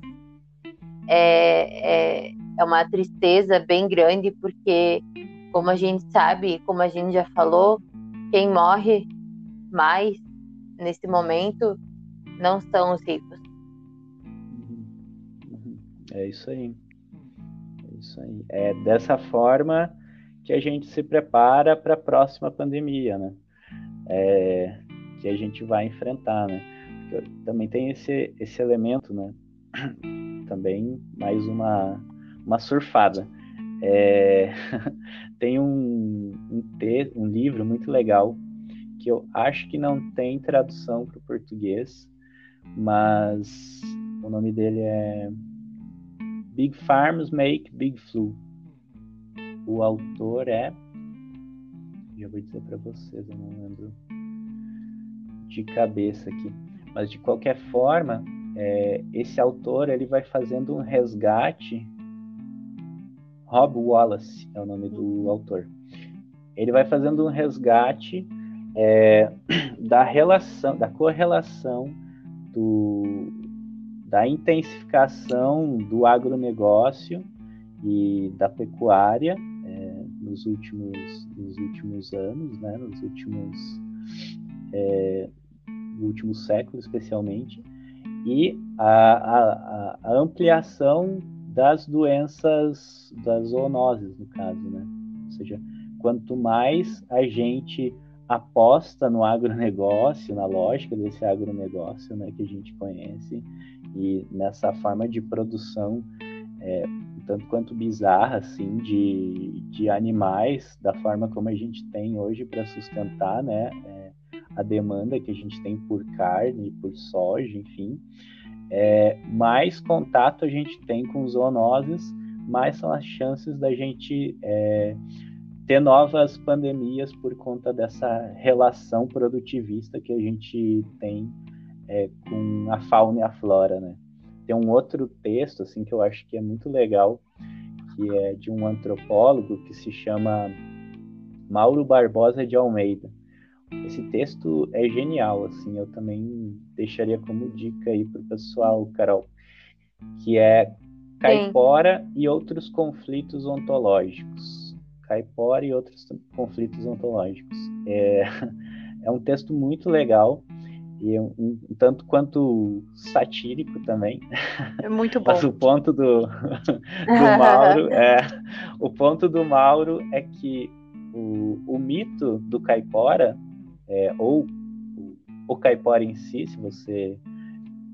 é, é, é uma tristeza bem grande, porque, como a gente sabe, como a gente já falou, quem morre mais nesse momento não são os ricos. É isso aí isso aí. É dessa forma que a gente se prepara para a próxima pandemia, né? É, que a gente vai enfrentar, né? Porque também tem esse, esse elemento, né? Também mais uma, uma surfada. É, tem um, um, um livro muito legal que eu acho que não tem tradução para o português, mas o nome dele é Big Farms Make Big Flu. O autor é. Já vou dizer para vocês, eu não lembro de cabeça aqui. Mas de qualquer forma, é, esse autor ele vai fazendo um resgate. Rob Wallace é o nome do autor. Ele vai fazendo um resgate é, da relação, da correlação do, da intensificação do agronegócio e da pecuária é, nos, últimos, nos últimos anos, né, nos últimos, é, último especialmente, e a, a, a, ampliação das doenças, das zoonoses, no caso, né? Ou seja, quanto mais a gente aposta no agronegócio, na lógica desse agronegócio né, que a gente conhece, e nessa forma de produção é, tanto quanto bizarra assim de, de animais da forma como a gente tem hoje para sustentar né é, a demanda que a gente tem por carne por soja enfim. É, mais contato a gente tem com zoonoses, mais são as chances da gente é, ter novas pandemias por conta dessa relação produtivista que a gente tem é, com a fauna e a flora, né? Tem um outro texto assim que eu acho que é muito legal, que é de um antropólogo que se chama Mauro Barbosa de Almeida. Esse texto é genial, assim, eu também deixaria como dica aí para o pessoal, Carol, que é Caipora Sim. e outros conflitos ontológicos. Caipora e outros conflitos ontológicos. É, é um texto muito legal e um, um, tanto quanto satírico também. É muito bom. Mas o ponto do, do Mauro é o ponto do Mauro é que o, o mito do caipora é, ou o, o, caipora em si, se você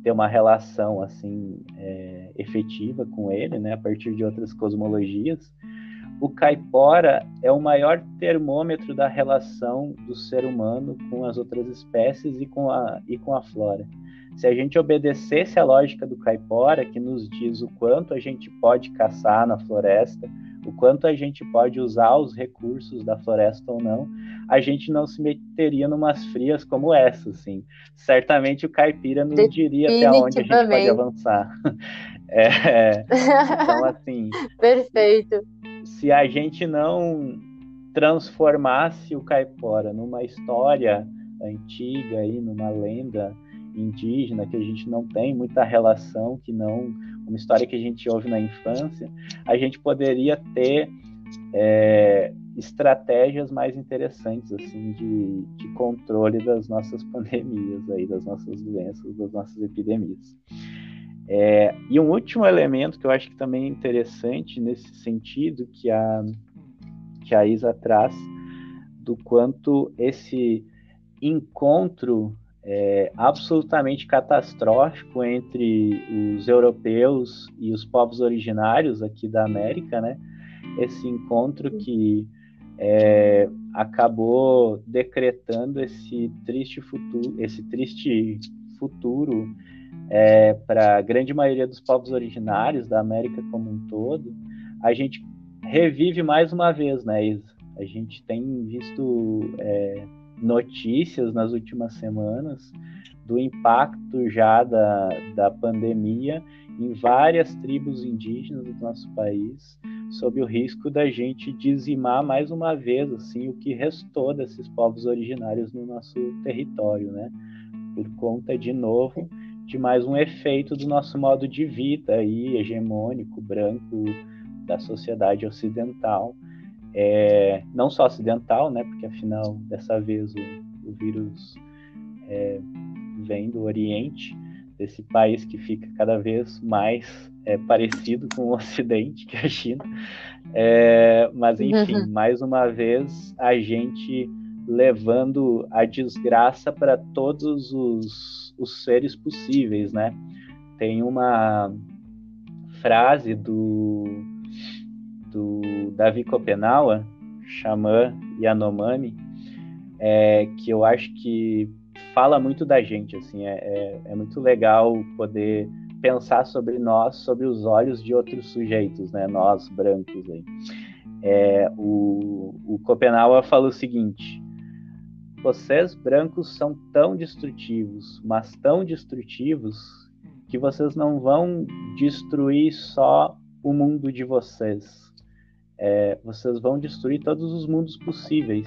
ter uma relação assim é, efetiva com ele, né, a partir de outras cosmologias, o caipora é o maior termômetro da relação do ser humano com as outras espécies e com a, e com a flora. Se a gente obedecesse a lógica do caipora, que nos diz o quanto a gente pode caçar na floresta, o quanto a gente pode usar os recursos da floresta ou não, a gente não se meteria numas frias como essa, assim. Certamente o caipira nos diria até onde a gente pode avançar. É, então, assim. Perfeito se a gente não transformasse o caipora numa história antiga aí, numa lenda indígena que a gente não tem muita relação, que não uma história que a gente ouve na infância, a gente poderia ter é, estratégias mais interessantes assim de, de controle das nossas pandemias aí, das nossas doenças, das nossas epidemias. É, e um último elemento que eu acho que também é interessante nesse sentido que a, que a Isa traz, do quanto esse encontro é, absolutamente catastrófico entre os europeus e os povos originários aqui da América, né? Esse encontro que é, acabou decretando esse triste futuro, esse triste futuro é, para a grande maioria dos povos originários da América como um todo, a gente revive mais uma vez, né, Isa? A gente tem visto é, notícias nas últimas semanas do impacto já da, da pandemia em várias tribos indígenas do nosso país, sob o risco da gente dizimar mais uma vez assim o que restou desses povos originários no nosso território, né? Por conta de novo de mais um efeito do nosso modo de vida aí, hegemônico, branco, da sociedade ocidental. É, não só ocidental, né, porque afinal, dessa vez, o, o vírus é, vem do Oriente, desse país que fica cada vez mais é, parecido com o Ocidente, que é a China. É, mas, enfim, uhum. mais uma vez, a gente levando a desgraça para todos os, os seres possíveis, né? Tem uma frase do, do Davi Copenaua, xamã Yanomami, é, que eu acho que fala muito da gente, assim, é, é, é, muito legal poder pensar sobre nós, sobre os olhos de outros sujeitos, né, nós brancos aí. É, o, o Copenaua fala o seguinte, vocês brancos são tão destrutivos, mas tão destrutivos, que vocês não vão destruir só o mundo de vocês. É, vocês vão destruir todos os mundos possíveis.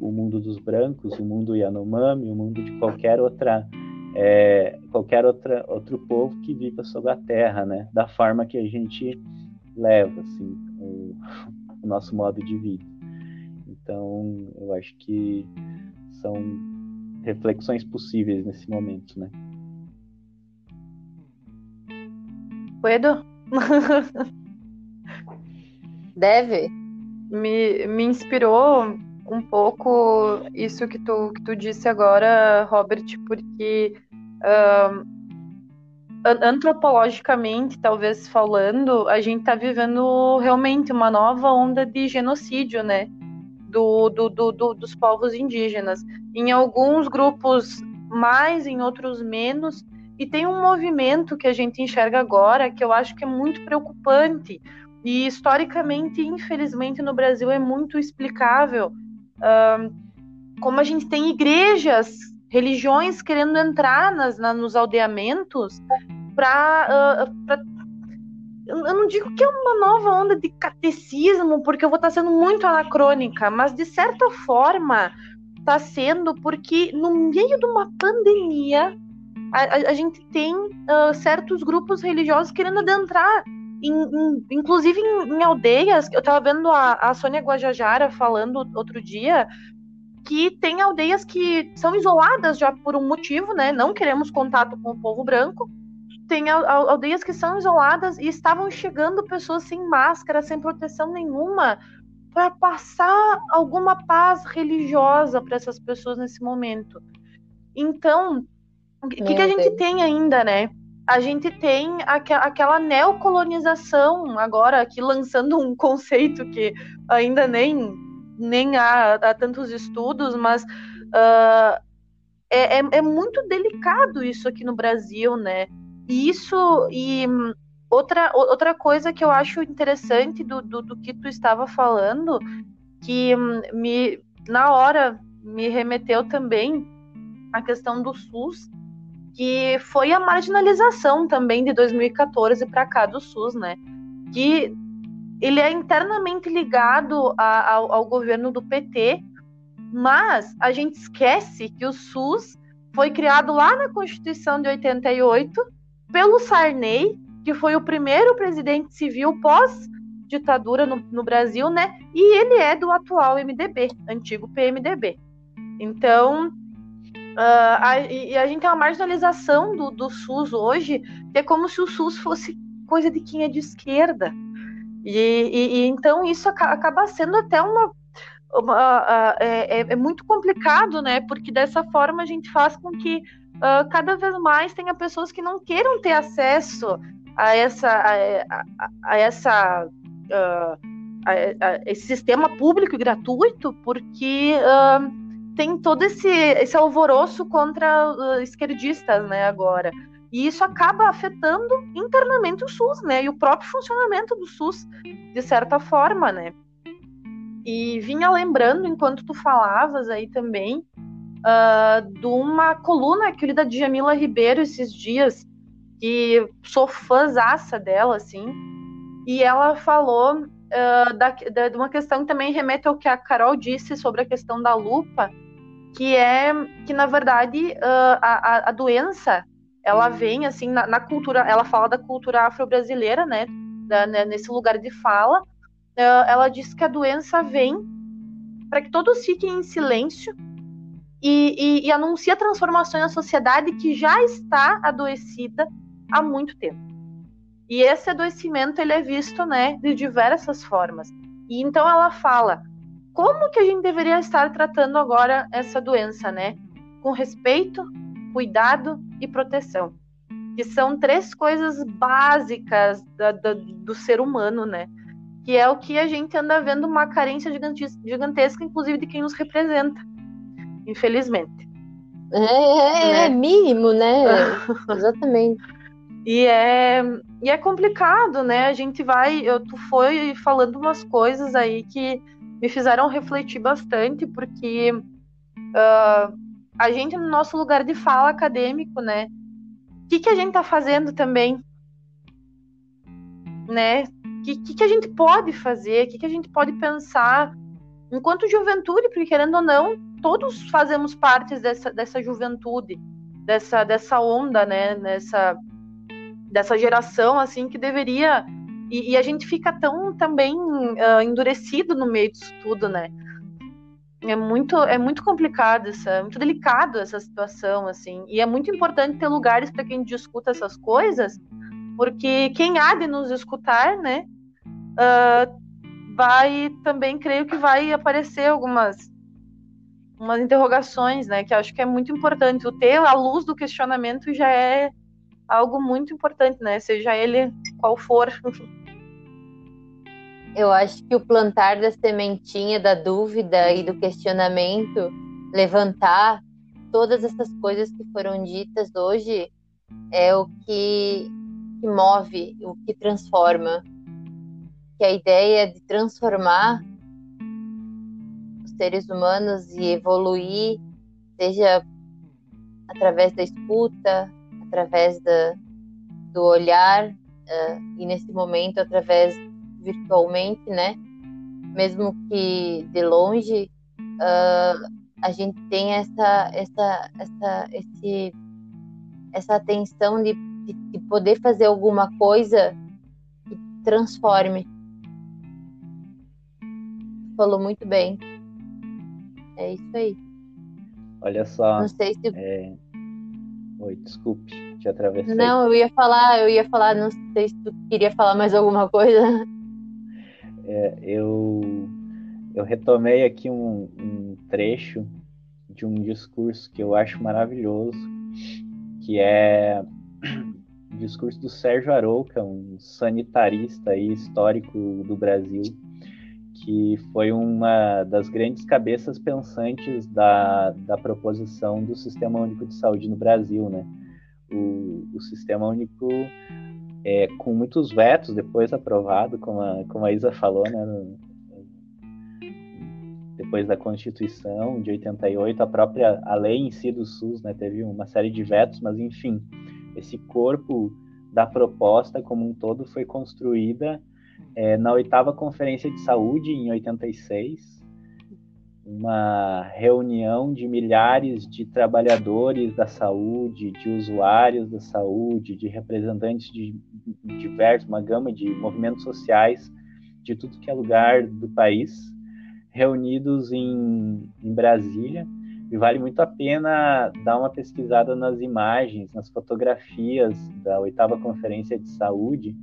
O, o, mundo dos brancos, o mundo Yanomami, o mundo de qualquer outra é, qualquer outra, outro povo que viva sobre a terra, né? Da forma que a gente leva, assim, o, o nosso modo de vida. Então, eu acho que são reflexões possíveis nesse momento, né? Edu? Deve. Me, me inspirou um pouco isso que tu, que tu disse agora, Robert, porque uh, antropologicamente, talvez falando, a gente está vivendo realmente uma nova onda de genocídio, né? Do, do, do, do, dos povos indígenas. Em alguns grupos mais, em outros menos, E tem um movimento que a gente enxerga agora que eu acho que é muito preocupante e historicamente, infelizmente, no Brasil é muito explicável uh, como a gente tem igrejas, religiões querendo entrar nas, na, nos aldeamentos para uh, eu não digo que é uma nova onda de catecismo, porque eu vou estar sendo muito anacrônica, mas de certa forma está sendo porque no meio de uma pandemia a, a, a gente tem uh, certos grupos religiosos querendo adentrar, em, em, inclusive em, em, aldeias. Eu estava vendo a, a Sônia Guajajara falando outro dia que tem aldeias que são isoladas já por um motivo, né? Não queremos contato com o povo branco tem aldeias que são isoladas e estavam chegando pessoas sem máscara, sem proteção nenhuma, para passar alguma paz religiosa para essas pessoas nesse momento. Então, o que, que, a gente tem ainda, né? A gente tem aqu aquela neocolonização, agora aqui lançando um conceito que ainda nem, nem há, há tantos estudos, mas uh, é, é, é muito delicado isso aqui no Brasil, né? Isso e outra, outra coisa que eu acho interessante do, do, do que tu estava falando, que me na hora me remeteu também a questão do SUS, que foi a marginalização também de 2014 para cá do SUS, né? Que ele é internamente ligado a, ao, ao, governo do PT, mas a gente esquece que o SUS foi criado lá na Constituição de 88 pelo Sarney, que foi o primeiro presidente civil pós-ditadura no, no, Brasil, né? E ele é do atual MDB, antigo PMDB. Então, uh, a, e a gente tem uma marginalização do, do SUS hoje, que é como se o SUS fosse coisa de quem é de esquerda. E, e, e então isso acaba sendo até uma, uma uh, é, é, muito complicado, né? Porque dessa forma a gente faz com que uh, cada vez mais tenha pessoas que não queiram ter acesso a essa a, a, a essa uh, a, esse sistema público e gratuito porque uh, tem todo esse, esse alvoroço contra esquerdistas né agora. E isso acaba afetando internamente o SUS né e o próprio funcionamento do SUS de certa forma né. E vinha lembrando enquanto tu falavas aí também uh, de uma coluna que eu li da Djamila Ribeiro esses dias, que sou fãzaça dela, assim, e ela falou uh, da, da, de uma questão que também remete ao que a Carol disse sobre a questão da lupa, que é que, na verdade, uh, a, a, doença, ela vem, assim, na, na cultura, ela fala da cultura afro-brasileira, né, da, né, nesse lugar de fala, ela diz que a doença vem para que todos fiquem em silêncio e, e, e anuncia transformações na sociedade que já está adoecida há muito tempo. E esse adoecimento ele é visto, né, de diversas formas. E então ela fala como que a gente deveria estar tratando agora essa doença, né? Com respeito, cuidado e proteção, que são três coisas básicas da, da, do ser humano, né? Que é o que a gente anda vendo uma carência gigantesca, inclusive de quem nos representa infelizmente. É, é, é né? é mínimo, né? Exatamente. E é, e é complicado, né? A gente vai. Eu, tu foi falando umas coisas aí que me fizeram refletir bastante, porque uh, a gente, no nosso lugar de fala acadêmico, né? O que, que a gente tá fazendo também? Né? O que, que, que a gente pode fazer? O que, que a gente pode pensar enquanto juventude? Porque, querendo ou não, todos fazemos parte dessa, dessa juventude, dessa, dessa onda, né? Nessa, dessa geração, assim, que deveria. E, e a gente fica tão também uh, endurecido no meio disso tudo, né? É muito, é muito complicado, essa, é muito delicado essa situação, assim. E é muito importante ter lugares para quem discuta essas coisas, porque quem há de nos escutar, né? Uh, vai também creio que vai aparecer algumas umas interrogações, né? Que acho que é muito importante. O ter a luz do questionamento já é algo muito importante, né? Seja ele qual for. Eu acho que o plantar da sementinha da dúvida e do questionamento, levantar todas essas coisas que foram ditas hoje, é o que, que move, o que transforma. Que a ideia de transformar seres humanos e evoluir, seja através da escuta, através da, do olhar, uh, e nesse momento através virtualmente, né? Mesmo que de longe, uh, a gente tem essa, essa, essa, esse, essa atenção de, de, de poder fazer alguma coisa que transforme. Falou muito bem. É isso aí. Olha só. Não sei se. É... Oi, desculpe, te atravessei. Não, eu ia falar, eu ia falar, não sei se tu queria falar mais alguma coisa. É, eu, eu retomei aqui um, um trecho de um discurso que eu acho maravilhoso, que é o discurso do Sérgio Arouca, um sanitarista aí, histórico do Brasil, que foi uma das grandes cabeças pensantes da, da proposição do Sistema Único de Saúde no Brasil, né? O, o Sistema Único, é, com muitos vetos, depois aprovado, como a, como a Isa falou, né? No, depois da Constituição de 88, a própria a lei em si do SUS, né? Teve uma série de vetos, mas enfim, esse corpo da proposta como um todo foi construída é, na oitava Conferência de Saúde, em 86, uma reunião de milhares de trabalhadores da saúde, de usuários da saúde, de representantes de diversos, uma gama de movimentos sociais de tudo que é lugar do país, reunidos em, em Brasília. E vale muito a pena dar uma pesquisada nas imagens, nas fotografias da oitava Conferência de Saúde,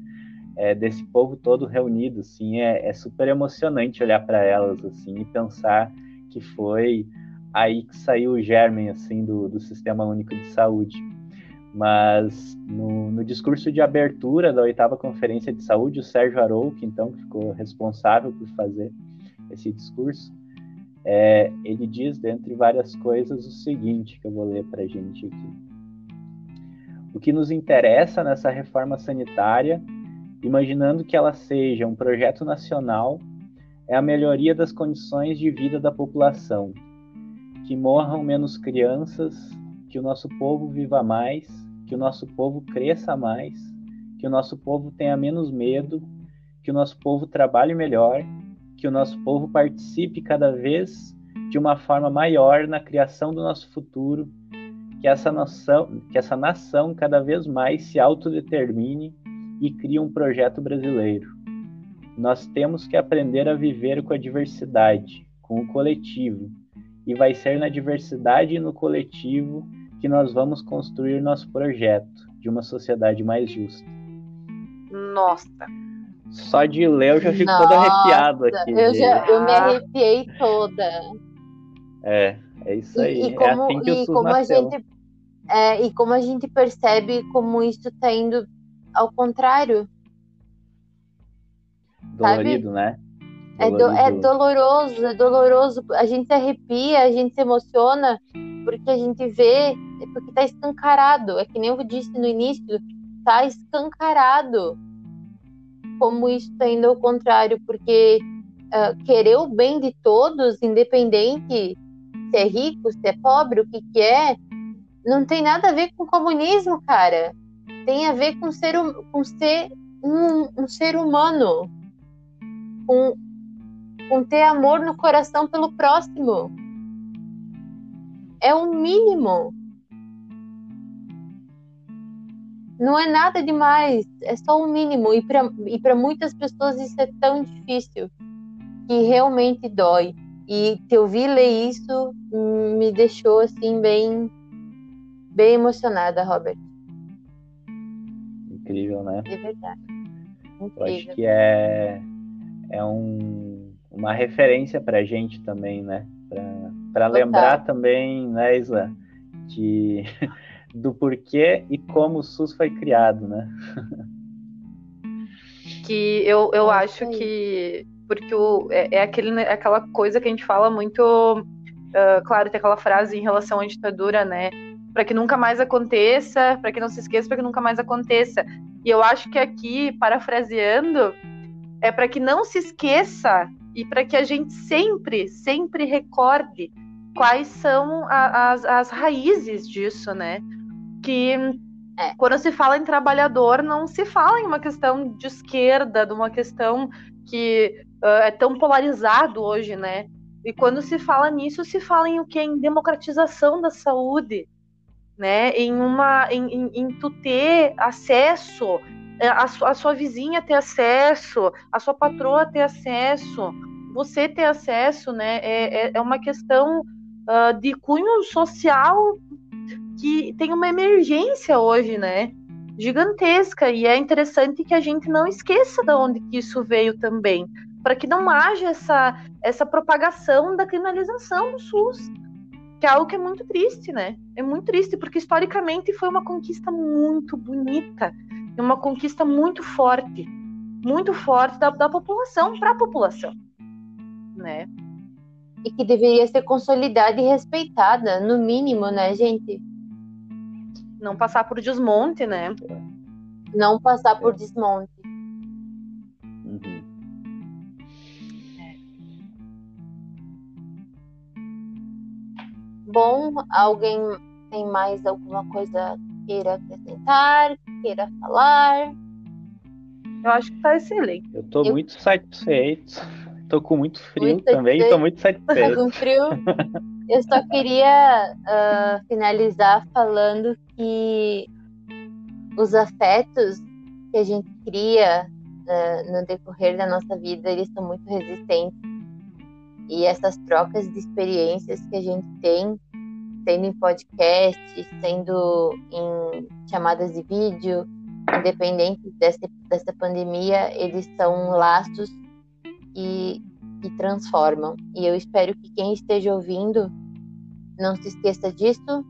é, desse povo todo reunido, assim, é, é super emocionante olhar para elas, assim, e pensar que foi aí que saiu o germen, assim, do, do Sistema Único de Saúde. Mas no, no discurso de abertura da oitava Conferência de Saúde, o Sérgio Arouca, então, que ficou responsável por fazer esse discurso, é, ele diz, dentre várias coisas, o seguinte, que eu vou ler para a gente aqui. O que nos interessa nessa reforma sanitária imaginando que ela seja um projeto nacional, é a melhoria das condições de vida da população, que morram menos crianças, que o nosso povo viva mais, que o nosso povo cresça mais, que o nosso povo tenha menos medo, que o nosso povo trabalhe melhor, que o nosso povo participe cada vez de uma forma maior na criação do nosso futuro, que essa nação, que essa nação cada vez mais se autodetermine e cria um projeto brasileiro. Nós temos que aprender a viver com a diversidade, com o coletivo, e vai ser na diversidade e no coletivo que nós vamos construir nosso projeto de uma sociedade mais justa. Nossa. Só de ler eu já fico Nossa, todo arrepiado aqui. Eu, já, eu me arrepiei toda. É, é isso aí. E, e como, é assim que e como a gente é, e como a gente percebe como isso está indo ao contrário. Dolorido, sabe? né? É, do, é doloroso, é doloroso. A gente se arrepia, a gente se emociona, porque a gente vê, porque tá escancarado. É que nem eu disse no início, tá escancarado como isso está indo ao contrário, porque uh, querer o bem de todos, independente se é rico, se é pobre, o que, que é, não tem nada a ver com comunismo, cara tem a ver com ser, com ser um, um ser humano, com, com ter amor no coração pelo próximo. É o mínimo. Não é nada demais, é só o um mínimo. E para e muitas pessoas isso é tão difícil que realmente dói. E te ouvir ler isso me deixou assim bem, bem emocionada, Robert incrível, né? É verdade. Incrível. Eu acho que é, é um, uma referência para a gente também, né? Para lembrar também, né, Isla, que, do porquê e como o SUS foi criado, né? Que eu, eu é acho que. Porque o, é, é, aquele, né, aquela coisa que a gente fala muito. Uh, claro, tem aquela frase em relação à ditadura, né? Para que nunca mais aconteça, para que não se esqueça, para que nunca mais aconteça. E eu acho que aqui, parafraseando, é para que não se esqueça e para que a gente sempre, sempre recorde quais são a, as, as raízes disso, né? Que é. quando se fala em trabalhador, não se fala em uma questão de esquerda, de uma questão que uh, é tão polarizado hoje, né? E quando se fala nisso, se fala em o que? Em democratização da saúde, né? Em uma, em, em, em tu ter acesso, é, a, a sua vizinha ter acesso, a sua patroa ter acesso, você ter acesso, né? É, é, é uma questão uh, de cunho social que tem uma emergência hoje, né? Gigantesca. E é interessante que a gente não esqueça de onde que isso veio também. Para que não haja essa, essa propagação da criminalização do SUS. Que é algo que é muito triste, né? É muito triste, porque historicamente foi uma conquista muito bonita. Uma conquista muito forte. Muito forte da, da população para a população. Né? E que deveria ser consolidada e respeitada, no mínimo, né, gente? Não passar por desmonte, né? Não passar por desmonte. Bom, alguém tem mais alguma coisa queira acrescentar, queira falar? Eu acho que tá excelente. Eu tô Eu... muito satisfeito. Tô com muito frio muito também, tô muito satisfeito. com frio. Eu só queria uh, finalizar falando que os afetos que a gente cria uh, no decorrer da nossa vida, eles são muito resistentes. E essas trocas de experiências que a gente tem, sendo em podcast, sendo em chamadas de vídeo, independente dessa, dessa pandemia, eles são laços que, que transformam. E eu espero que quem esteja ouvindo não se esqueça disso,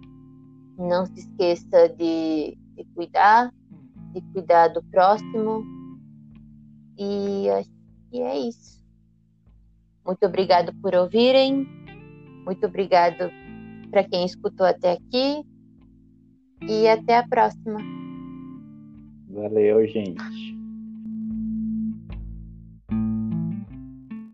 não se esqueça de, de cuidar, de cuidar do próximo. E acho que é isso. Muito obrigado por ouvirem. Muito obrigado para quem escutou até aqui. E até a próxima. Valeu, gente.